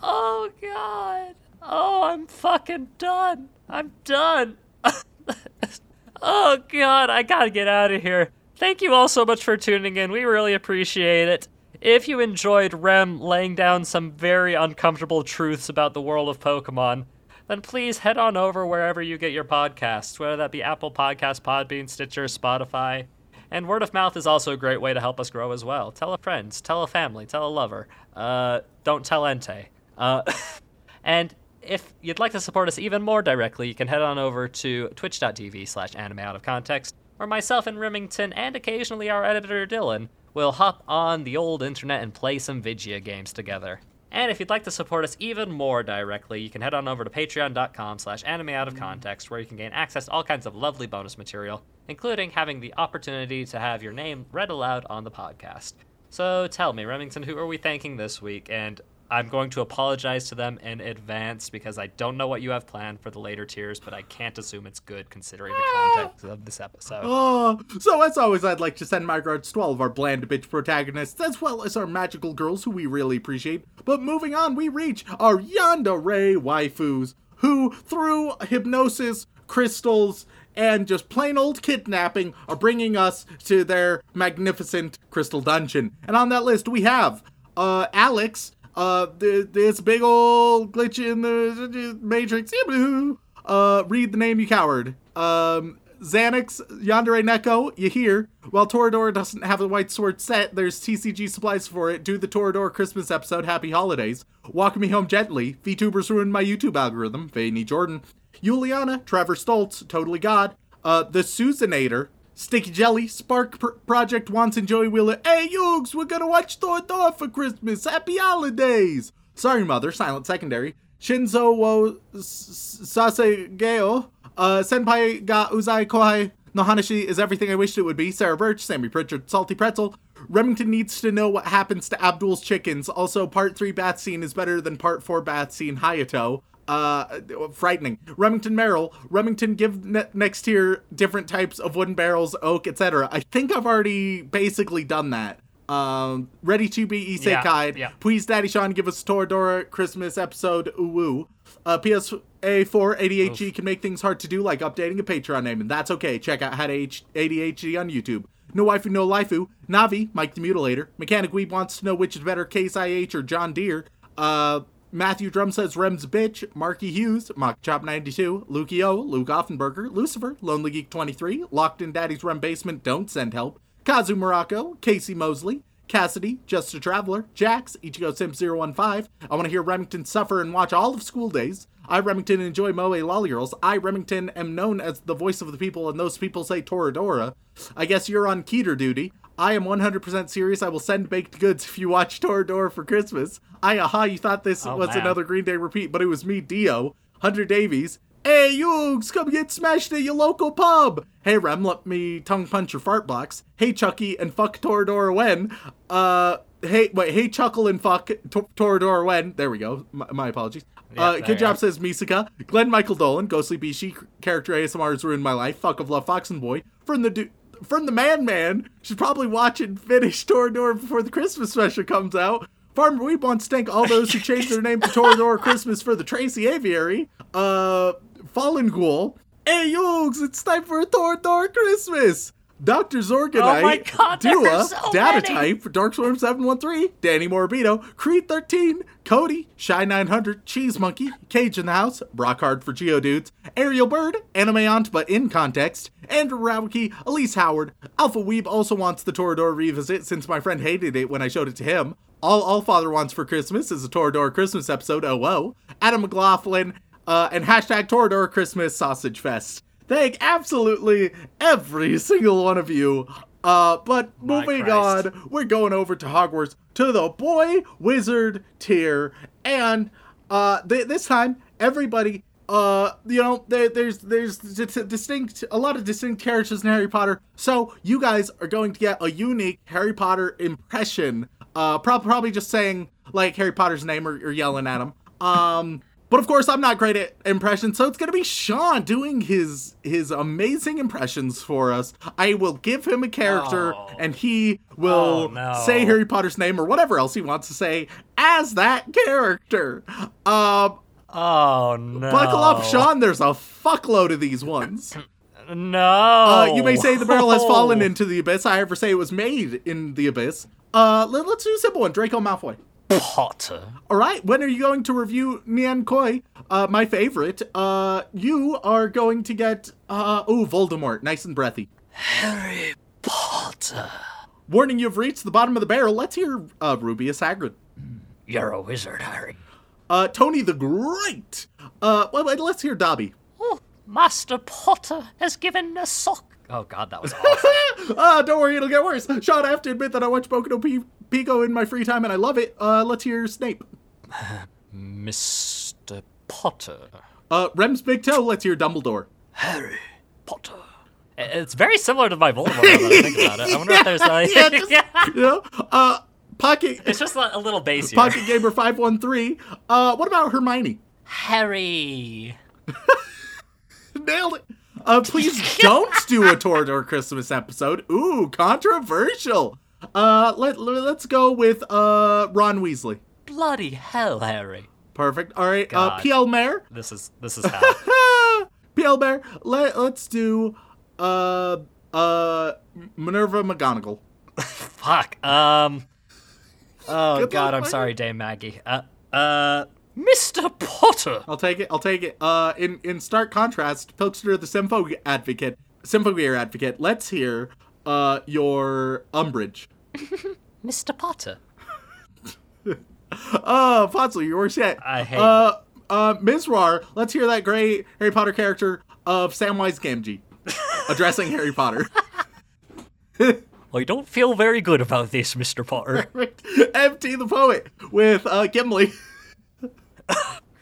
oh god. Oh, I'm fucking done. I'm done. (laughs) oh god, I gotta get out of here. Thank you all so much for tuning in. We really appreciate it. If you enjoyed Rem laying down some very uncomfortable truths about the world of Pokemon, then please head on over wherever you get your podcasts, whether that be Apple Podcasts, Podbean, Stitcher, Spotify. And word of mouth is also a great way to help us grow as well. Tell a friend, tell a family, tell a lover. Uh, don't tell Entei. Uh, (laughs) and if you'd like to support us even more directly, you can head on over to twitch.tv slash anime out of context, where myself and Remington and occasionally our editor Dylan will hop on the old internet and play some Vigia games together. And if you'd like to support us even more directly, you can head on over to patreon.com slash anime out of context, where you can gain access to all kinds of lovely bonus material, including having the opportunity to have your name read aloud on the podcast. So tell me, Remington, who are we thanking this week? And I'm going to apologize to them in advance because I don't know what you have planned for the later tiers, but I can't assume it's good considering the context of this episode. Oh, so as always, I'd like to send my regards to all of our bland bitch protagonists, as well as our magical girls who we really appreciate. But moving on, we reach our Yandere waifus, who, through hypnosis, crystals, and just plain old kidnapping, are bringing us to their magnificent crystal dungeon. And on that list, we have uh, Alex, uh, this big old glitch in the Matrix. Uh, read the name, you coward. Um, Xanax, Yandere Neko, you hear. While Toradora doesn't have a white sword set, there's TCG supplies for it. Do the Toradora Christmas episode, Happy Holidays. Walk Me Home Gently, VTubers ruined my YouTube algorithm, Vaney Jordan. Juliana, Trevor Stoltz, Totally God. Uh, The Susanator, Sticky Jelly, Spark Pr- Project Wants and Joey Wheeler. Hey, Yugs, we're gonna watch Toradora for Christmas. Happy Holidays. Sorry, Mother, Silent Secondary. Shinzo wo Sasageyo. Uh, Senpai ga Uzai Kohai no Hanashi is everything I wished it would be. Sarah Birch, Sammy Pritchard, Salty Pretzel. Remington needs to know what happens to Abdul's chickens. Also, part 3 bath scene is better than part 4 bath scene Hayato. Uh, frightening. Remington Merrill. Remington give ne- next tier different types of wooden barrels, oak, etc. I think I've already basically done that. Um, ready to be isekai. yeah. Please, Daddy Sean, give us Toradora Christmas episode. Ooh woo. Uh, PSA 4 ADHD can make things hard to do, like updating a Patreon name, and that's okay. Check out How to H- ADHD on YouTube. No waifu, no laifu. Navi, Mike the Mutilator. Mechanic Weeb wants to know which is better, Case IH or John Deere. Uh, Matthew Drum says Rem's bitch. Marky Hughes, Mock Chop 92, Lukey O, Luke Offenberger, Lucifer, Lonely Geek 23, Locked in Daddy's Rem Basement, Don't Send Help, Kazu Morocco, Casey Mosley, Cassidy, Just a Traveler, Jax, Ichigo Sim 015. I want to hear Remington suffer and watch all of school days. I, Remington, enjoy Moe Lollygirls. I, Remington, am known as the voice of the people, and those people say Toradora. I guess you're on Keter duty. I am 100% serious. I will send baked goods if you watch Toradora for Christmas. I, aha, you thought this Oh, was another Green Day repeat, but it was me, Dio. Hunter Davies. Hey, Yugs, come get smashed at your local pub. Hey, Rem, let me tongue punch your fart box. Hey, Chucky, and fuck Toradora when. Uh, hey, wait, hey, Chuckle and fuck Toradora when. There we go. My, my apologies. Uh, good job, says Misaka. Glenn Michael Dolan, Ghostly Bishi, character ASMR has ruined my life. Fuck of love, Fox and Boy. From the du- from the Man Man, should probably watch and finish Toradora before the Christmas special comes out. Farmer Weeb wants to thank all those who changed their name to (laughs) Toradora Christmas for the Tracy Aviary. Uh, Fallen Ghoul. Hey, Yugs, it's time for a Toradora Christmas. Dr. Zorgonite, Oh my God, Dua, so Data many. Type, Darkstorm 713, Danny Morbido, Creed 13, Cody, Shy 900, Cheese Monkey, Cage in the House, Brockhard for Geodudes, Ariel Bird, Anime Aunt but in context, Andrew Rauke, Elise Howard. Alpha Weeb also wants the Torador revisit since my friend hated it when I showed it to him. All All Father wants for Christmas is a Torador Christmas episode, oh oh. Adam McLaughlin, uh, and hashtag Torador Christmas Sausage Fest. Thank absolutely every single one of you. Uh, but My moving Christ. on, we're going over to Hogwarts to the boy wizard tier, and uh, th- this time everybody, uh, you know, there, there's there's dis- distinct a lot of distinct characters in Harry Potter, so you guys are going to get a unique Harry Potter impression. Uh, prob- probably just saying like Harry Potter's name or, or yelling at him. Um. But of course, I'm not great at impressions, so it's gonna be Sean doing his his amazing impressions for us. I will give him a character, Oh. and he will Oh, no. say Harry Potter's name or whatever else he wants to say as that character. Um, Oh no! buckle up, Sean. There's a fuckload of these ones. (clears throat) No. Uh, you may say the barrel has fallen (laughs) into the abyss. I ever say it was made in the abyss. Uh, let, us do a simple one. Draco Malfoy. Potter. All right, when are you going to review Nian Koi? Uh, my favorite. Uh, you are going to get uh, ooh, Voldemort, nice and breathy. Harry Potter. Warning, you've reached the bottom of the barrel. Let's hear uh, Rubeus Hagrid. You're a wizard, Harry. Uh, Tony the Great. Uh, wait, wait, let's hear Dobby. Oh, Master Potter has given a sock. Oh God, that was (laughs) awful. Ah, don't worry, it'll get worse. Sean, I have to admit that I watch Boku no Pi- Pico in my free time and I love it. Uh, let's hear Snape. (sighs) Mr. Potter. Uh, Rem's Big Toe. Let's hear Dumbledore. Harry Potter. It's very similar to my Voldemort I think about it. I wonder if (laughs) there's like. yeah, just- (laughs) You know, uh, Pocket It's just a, little bassier. Pocket Gamer five one three. Uh, what about Hermione? Harry. (laughs) Nailed it. Uh, please don't do a Torador Christmas episode. Ooh, controversial. Uh, let let's go with uh Ron Weasley. Bloody hell, Harry. Perfect. All right. Uh, PL Mayor. This is this is (laughs) hell. PL Mayor. Let let's do uh uh Minerva McGonagall. (laughs) Fuck. Um. Oh Good God, I'm sorry, Dame Maggie. Uh, uh, Mr. Potter. I'll take it. I'll take it. Uh, in in stark contrast, Pilkster the Sympho advocate, Symphogear advocate. Let's hear uh your Umbridge. (laughs) Mr. Potter. (laughs) Oh, Fonsel, your worst yet. I hate- Uh, uh, Mizrar. Let's hear that great Harry Potter character of Samwise Gamgee (laughs) addressing Harry Potter. I don't feel very good about this, Mr. Potter. MT the poet with uh Gimli.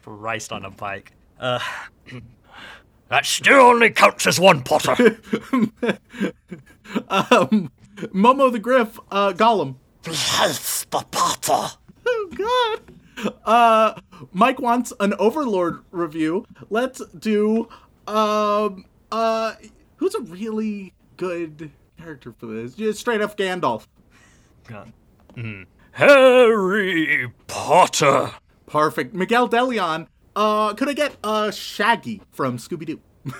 Christ on a bike. Uh. (clears throat) That still only counts as one Potter. (laughs) Um, Momo the Griff. Uh, Gollum. the Potter. Oh God. Uh, Mike wants an Overlord review. Let's do. Um. Uh. Who's a really good character for this? Just straight up Gandalf. Harry Potter. Perfect. Miguel DeLeon. Uh, could I get uh Shaggy from Scooby Doo? (laughs)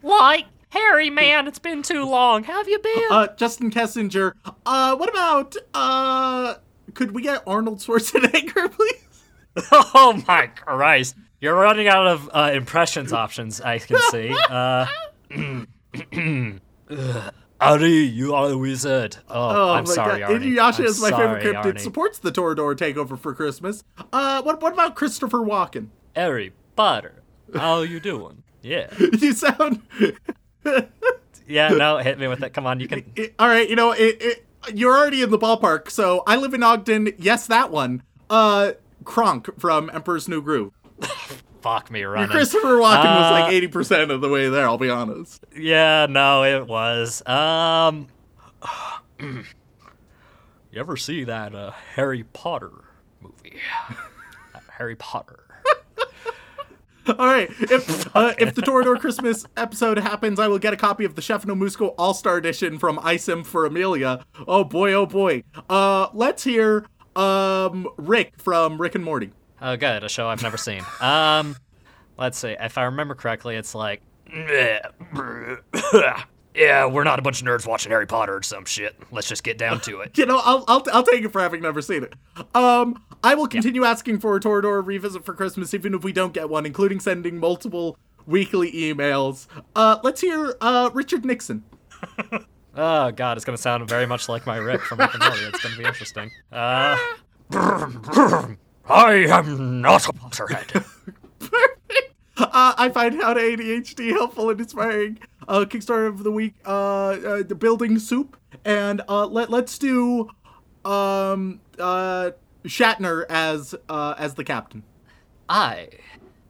Why? Harry, man, it's been too long. How have you been? Uh, Justin Kessinger. Uh, what about uh? Could we get Arnold Schwarzenegger, (laughs) please? oh my Christ. You're running out of uh, impressions options, I can see. Uh, (clears throat) (clears throat) Ari, you are a wizard. Oh, I'm my sorry, God. Arnie. Inuyasha I'm is my sorry, favorite cryptid. Arnie. Supports the Torador takeover for Christmas. Uh, what what about Christopher Walken? Harry Potter, how you doing? Yeah. (laughs) you sound. (laughs) Yeah, no, hit me with it. Come on, you can. it- all right, you know it, it. You're already in the ballpark. So I live in Ogden. Yes, that one. Uh, Kronk from Emperor's New Groove. (laughs) Fuck me running. Christopher Walken was Uh, like eighty percent of the way there. I'll be honest. Yeah, no, it was. Um. (clears throat) you ever see that uh, Harry Potter movie? Harry Potter. (laughs) All right. If uh, if the Torador Christmas episode happens, I will get a copy of the Chef No Musco All Star Edition from ISIM for Amelia. Oh boy, oh boy. Uh, let's hear um Rick from Rick and Morty. Oh, good. A show I've never seen. Um, let's see. If I remember correctly, it's like, (clears throat) yeah, we're not a bunch of nerds watching Harry Potter or some shit. Let's just get down to it. (laughs) You know, I'll I'll, I'll take it for having never seen it. Um, I will continue asking for a Torador revisit for Christmas, even if we don't get one, including sending multiple weekly emails. Uh, let's hear uh Richard Nixon. Oh (laughs) god, it's gonna sound very much like my Rick from Rick and Morty. It's gonna be interesting. Uh, (laughs) I am not a Potterhead. (laughs) Uh, I find how to ADHD helpful and inspiring. Uh, Kickstarter of the week, uh, uh the building soup, and uh, let let's do, um, uh, Shatner as uh as the captain. I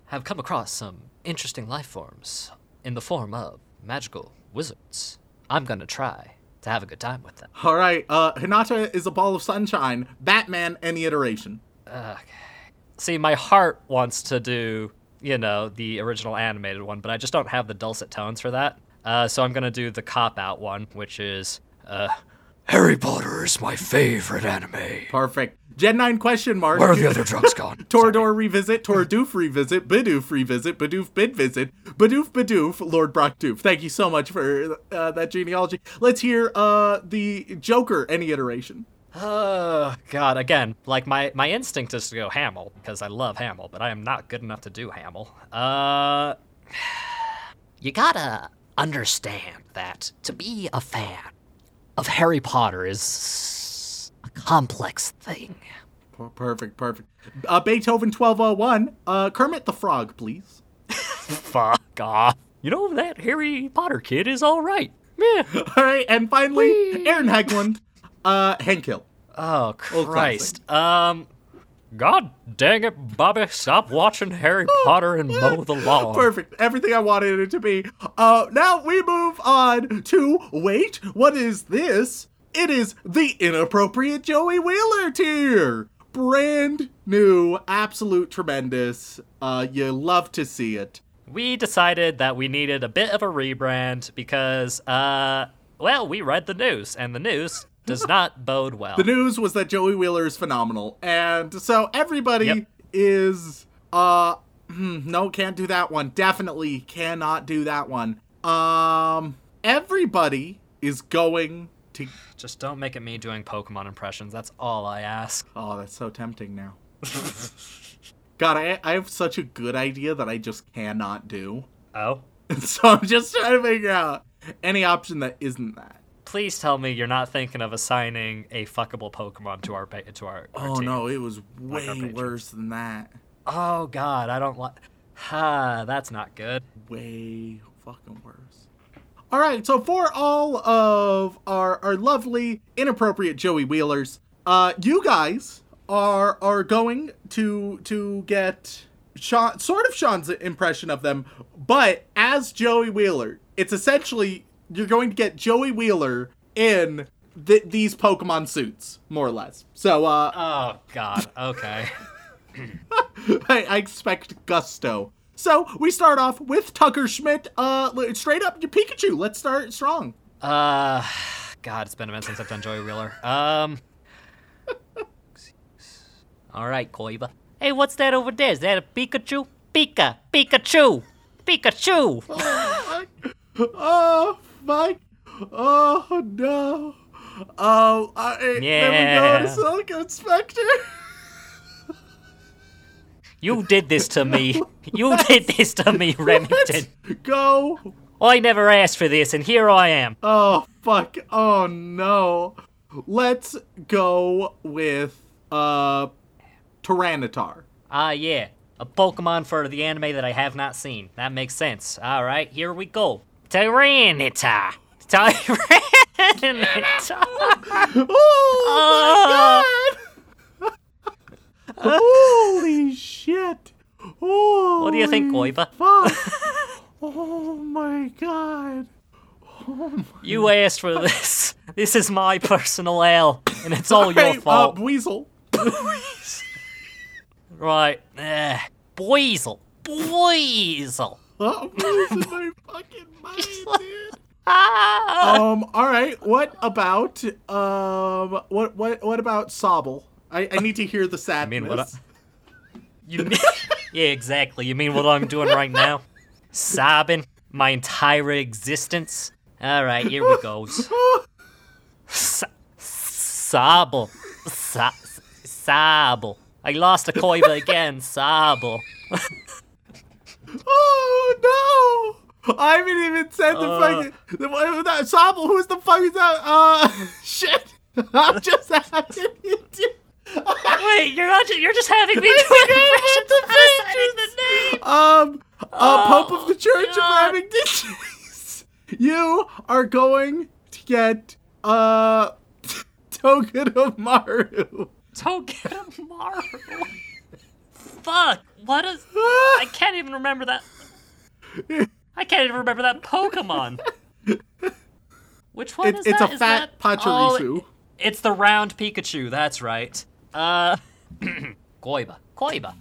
have come across some interesting life forms in the form of magical wizards. I'm gonna try to have a good time with them. All right, uh, Hinata is a ball of sunshine. Batman, any iteration. Okay. See, my heart wants to do, you know, the original animated one, but I just don't have the dulcet tones for that. Uh, so I'm gonna do the cop out one, which is, uh, Harry Potter is my favorite anime. Perfect. Gen nine question mark. Where are the other drugs gone? (laughs) Torador revisit, Toradoof revisit, Bidoof revisit, Bidoof bid visit, Bidoof Bidoof, Lord Brock Doof. Thank you so much for uh, that genealogy. Let's hear uh the Joker, any iteration. Oh God! Again, like my my instinct is to go Hamill because I love Hamill, but I am not good enough to do Hamill. Uh, (sighs) you gotta understand that to be a fan of Harry Potter is a complex thing. Perfect, perfect. Uh, Beethoven 1201, uh, Kermit the Frog, please. (laughs) Fuck off! You know that Harry Potter kid is all right. Yeah. (laughs) All right, and finally, Aaron Hegland, uh, Hank Hill. Oh Christ. Um. God dang it, Bobby! Stop watching Harry Potter and mow the lawn. Perfect. Everything I wanted it to be. Uh, now we move on to wait. What is this? it is the inappropriate Joey Wheeler tier. Brand new, absolute tremendous. Uh, you love to see it. We decided that we needed a bit of a rebrand because, uh, well, we read the news, and the news does not bode well. The news was that Joey Wheeler is phenomenal, and so everybody Yep. is uh hmm, no, can't do that one. Definitely cannot do that one. Um, everybody is going to. Just don't make it me doing Pokemon impressions. That's all I ask. Oh, that's so tempting now. (laughs) God, I I have such a good idea that I just cannot do. Oh? (laughs) so I'm just trying to figure out any option that isn't that. Please tell me you're not thinking of assigning a fuckable Pokemon to our to our, our Oh team. no, it was way patrons. worse than that. Oh god, I don't like. Ha, that's not good. way fucking worse. All right, so for all of our our lovely inappropriate Joey Wheelers, uh, you guys are are going to to get Sean, sort of Sean's impression of them, but as Joey Wheeler, it's essentially you're going to get Joey Wheeler in th- these Pokemon suits, more or less. So uh, Oh god. Okay. (laughs) I, I expect gusto. So we start off with Tucker Schmidt. Uh, straight up your Pikachu. Let's start strong. Uh, God, it's been a minute since I've done Joey Wheeler. Um. (laughs) All right, Kaiba. Hey, what's that over there? Is that a Pikachu? Pika, Pikachu, Pikachu. Oh (laughs) my! Oh no! Oh, uh, eh, then we go Yeah. Silicon Spectre. You did this to me. (laughs) You did this to me, Remington. Let's go. I never asked for this, and here I am. Oh fuck! Oh no! Let's go with uh, Tyranitar. Ah, yeah. A Pokemon for the anime that I have not seen. That makes sense. All right, here we go. Tyranitar. Tyranitar. Oh my god! Holy shit! Oh, What do you think? Fuck! oh my god! You asked for this. This is my personal L, and it's all your Hey, uh, fault. Weasel. right. Eh. Boizel. Boizel. Oh, I'm losing my (laughs) fucking (laughs) mind, dude. Ah! Um. All right. What about um? What what what about Sobble? I, I need to hear the sadness. mean, what I- You mean, (laughs) yeah, exactly. You mean what I'm doing right now? Sobbing my entire existence. All right, here we go. So- Sobble. So- Sobble. I lost a Kaiba again. Sobble. Oh no! I haven't even said the Uh. fucking the, what- that Sobble. Who's the fuck is that? Uh, (laughs) shit. I'm just asking you. to- Wait, you're not. Just, you're just having me do forgot impressions the (laughs) the name. Um, uh, Pope of the Church God. of Remington. (laughs) you are going to get a uh Togedemaru. Togedemaru. Fuck. What is? I can't even remember that. I can't even remember that Pokemon. (laughs) Which one It's, is it's that? a Is fat that- oh, Pachirisu. it's the round Pikachu. That's right. Uh, (clears throat) Kaiba. Kaiba.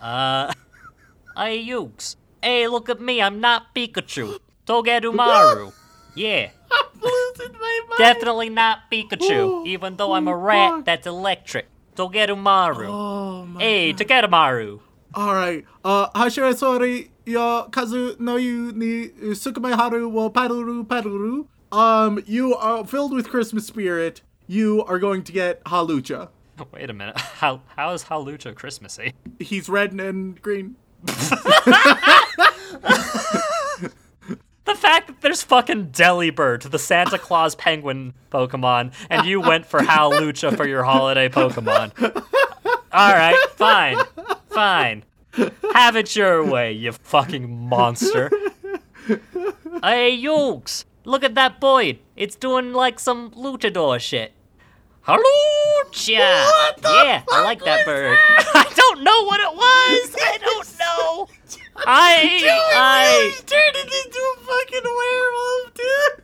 Uh, (laughs) Ukes. Hey, look at me. I'm not Pikachu. Togedemaru. (laughs) Yeah, I'm losing my mind. definitely not Pikachu. Oh, even though I'm a rat fuck. that's electric. Togedemaru. Oh my. Hey, Togedemaru. All right. Uh, hashire sori yo kazu no you ni sukume haru wo paruru paruru. Um, you are filled with Christmas spirit. You are going to get Hawlucha. (laughs) Wait a minute. (laughs) How how is Hawlucha Christmassy? He's red and green. (laughs) The fact that there's fucking Delibird, the Santa Claus penguin Pokemon, and you went for Hawlucha for your holiday Pokemon. Alright, fine. Fine. (laughs) Have it your way, you fucking monster. (laughs) Hey, Yokes! Look at that boy. It's doing like some luchador shit. Hawlucha! yeah, I like that bird. (laughs) I don't know what it was. I don't know. I I turned it into a fucking werewolf, dude.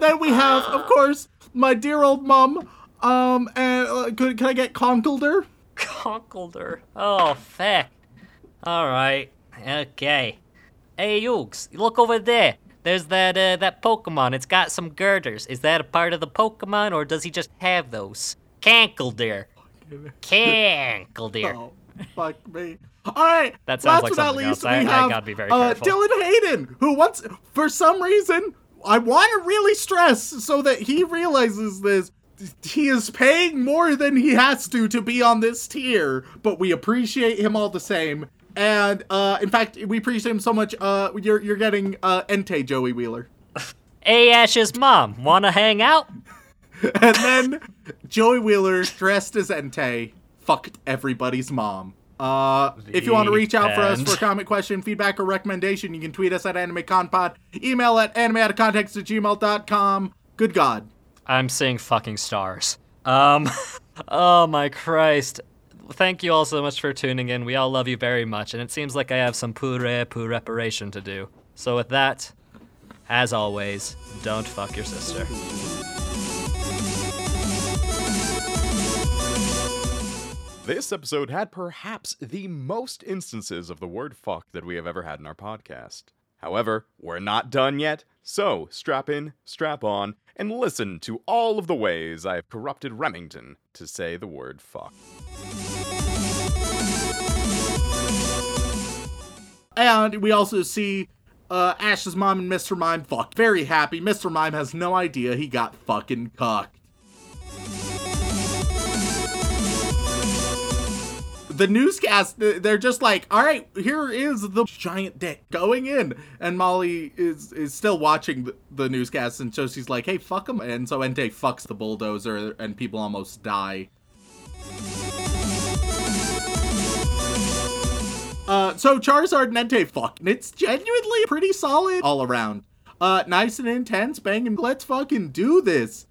Then we have, of course, my dear old mum. Um, and uh, could, can I get Conkeldurr? Conkeldurr. Oh, feck. Alright. Okay. Hey, Yugs, look over there. There's that uh, that Pokemon. It's got some girders. Is that a part of the Pokemon, or does he just have those? Cankledeer. Cankledeer. (laughs) Oh, fuck me. All right. That sounds last like but not least, else. I- we I have, gotta be very uh, careful. Dylan Hayden, who wants, for some reason, I want to really stress so that he realizes this. He is paying more than he has to to be on this tier, but we appreciate him all the same. And uh, in fact, we appreciate him so much. Uh, you're you're getting uh, Entei Joey Wheeler. (laughs) Hey, Ash's mom, wanna hang out? (laughs) And then Joey Wheeler, dressed as Entei, fucked everybody's mom. Uh, if you want to reach out for us for a comment, question, feedback, or recommendation, you can tweet us at AnimeConPod, email at animeoutofcontext at gmail.com. Good God. I'm seeing fucking stars. Um, (laughs) oh my Christ. Thank you all so much for tuning in. We all love you very much, and it seems like I have some pure poo reparation to do. So with that, as always, don't fuck your sister. This episode had perhaps the most instances of the word fuck that we have ever had in our podcast. However, we're not done yet, so strap in, strap on, and listen to all of the ways I have corrupted Remington to say the word fuck. And we also see uh, Ash's mom and Mr. Mime fucked. Very happy. Mr. Mime has no idea he got fucking cucked. The newscast, they're just like, all right, here is the giant dick going in. And Molly is is still watching the, the newscast, and so she's like, hey, fuck him. And so Entei fucks the bulldozer, and people almost die. Uh, so Charizard and Entei fuck. and It's genuinely pretty solid all around. Uh, nice and intense, banging. Let's fucking do this.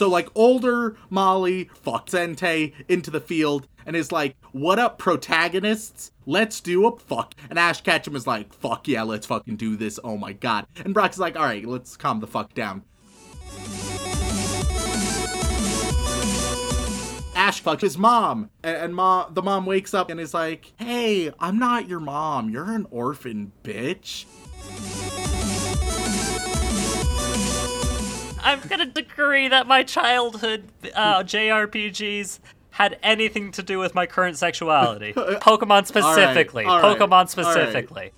So like older Molly fucks Entei into the field and is like, "What up, protagonists? Let's do a fuck." And Ash Ketchum is like, "Fuck yeah, let's fucking do this. Oh my god." And Brock's like, "All right, let's calm the fuck down." Ash fucked his mom, and, and the mom wakes up and is like, "Hey, I'm not your mom. You're an orphan, bitch." I'm gonna decree that my childhood uh, JRPGs had anything to do with my current sexuality. (laughs) Pokemon specifically. all right, Pokemon all right. specifically.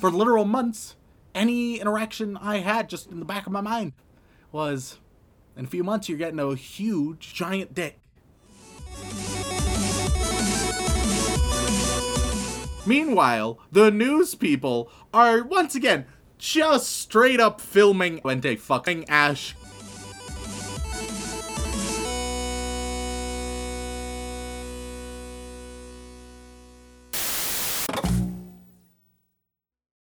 For literal months, any interaction I had just in the back of my mind was, in a few months, you're getting a huge, giant dick. Meanwhile, the news people are once again just straight up filming Wente fucking Ash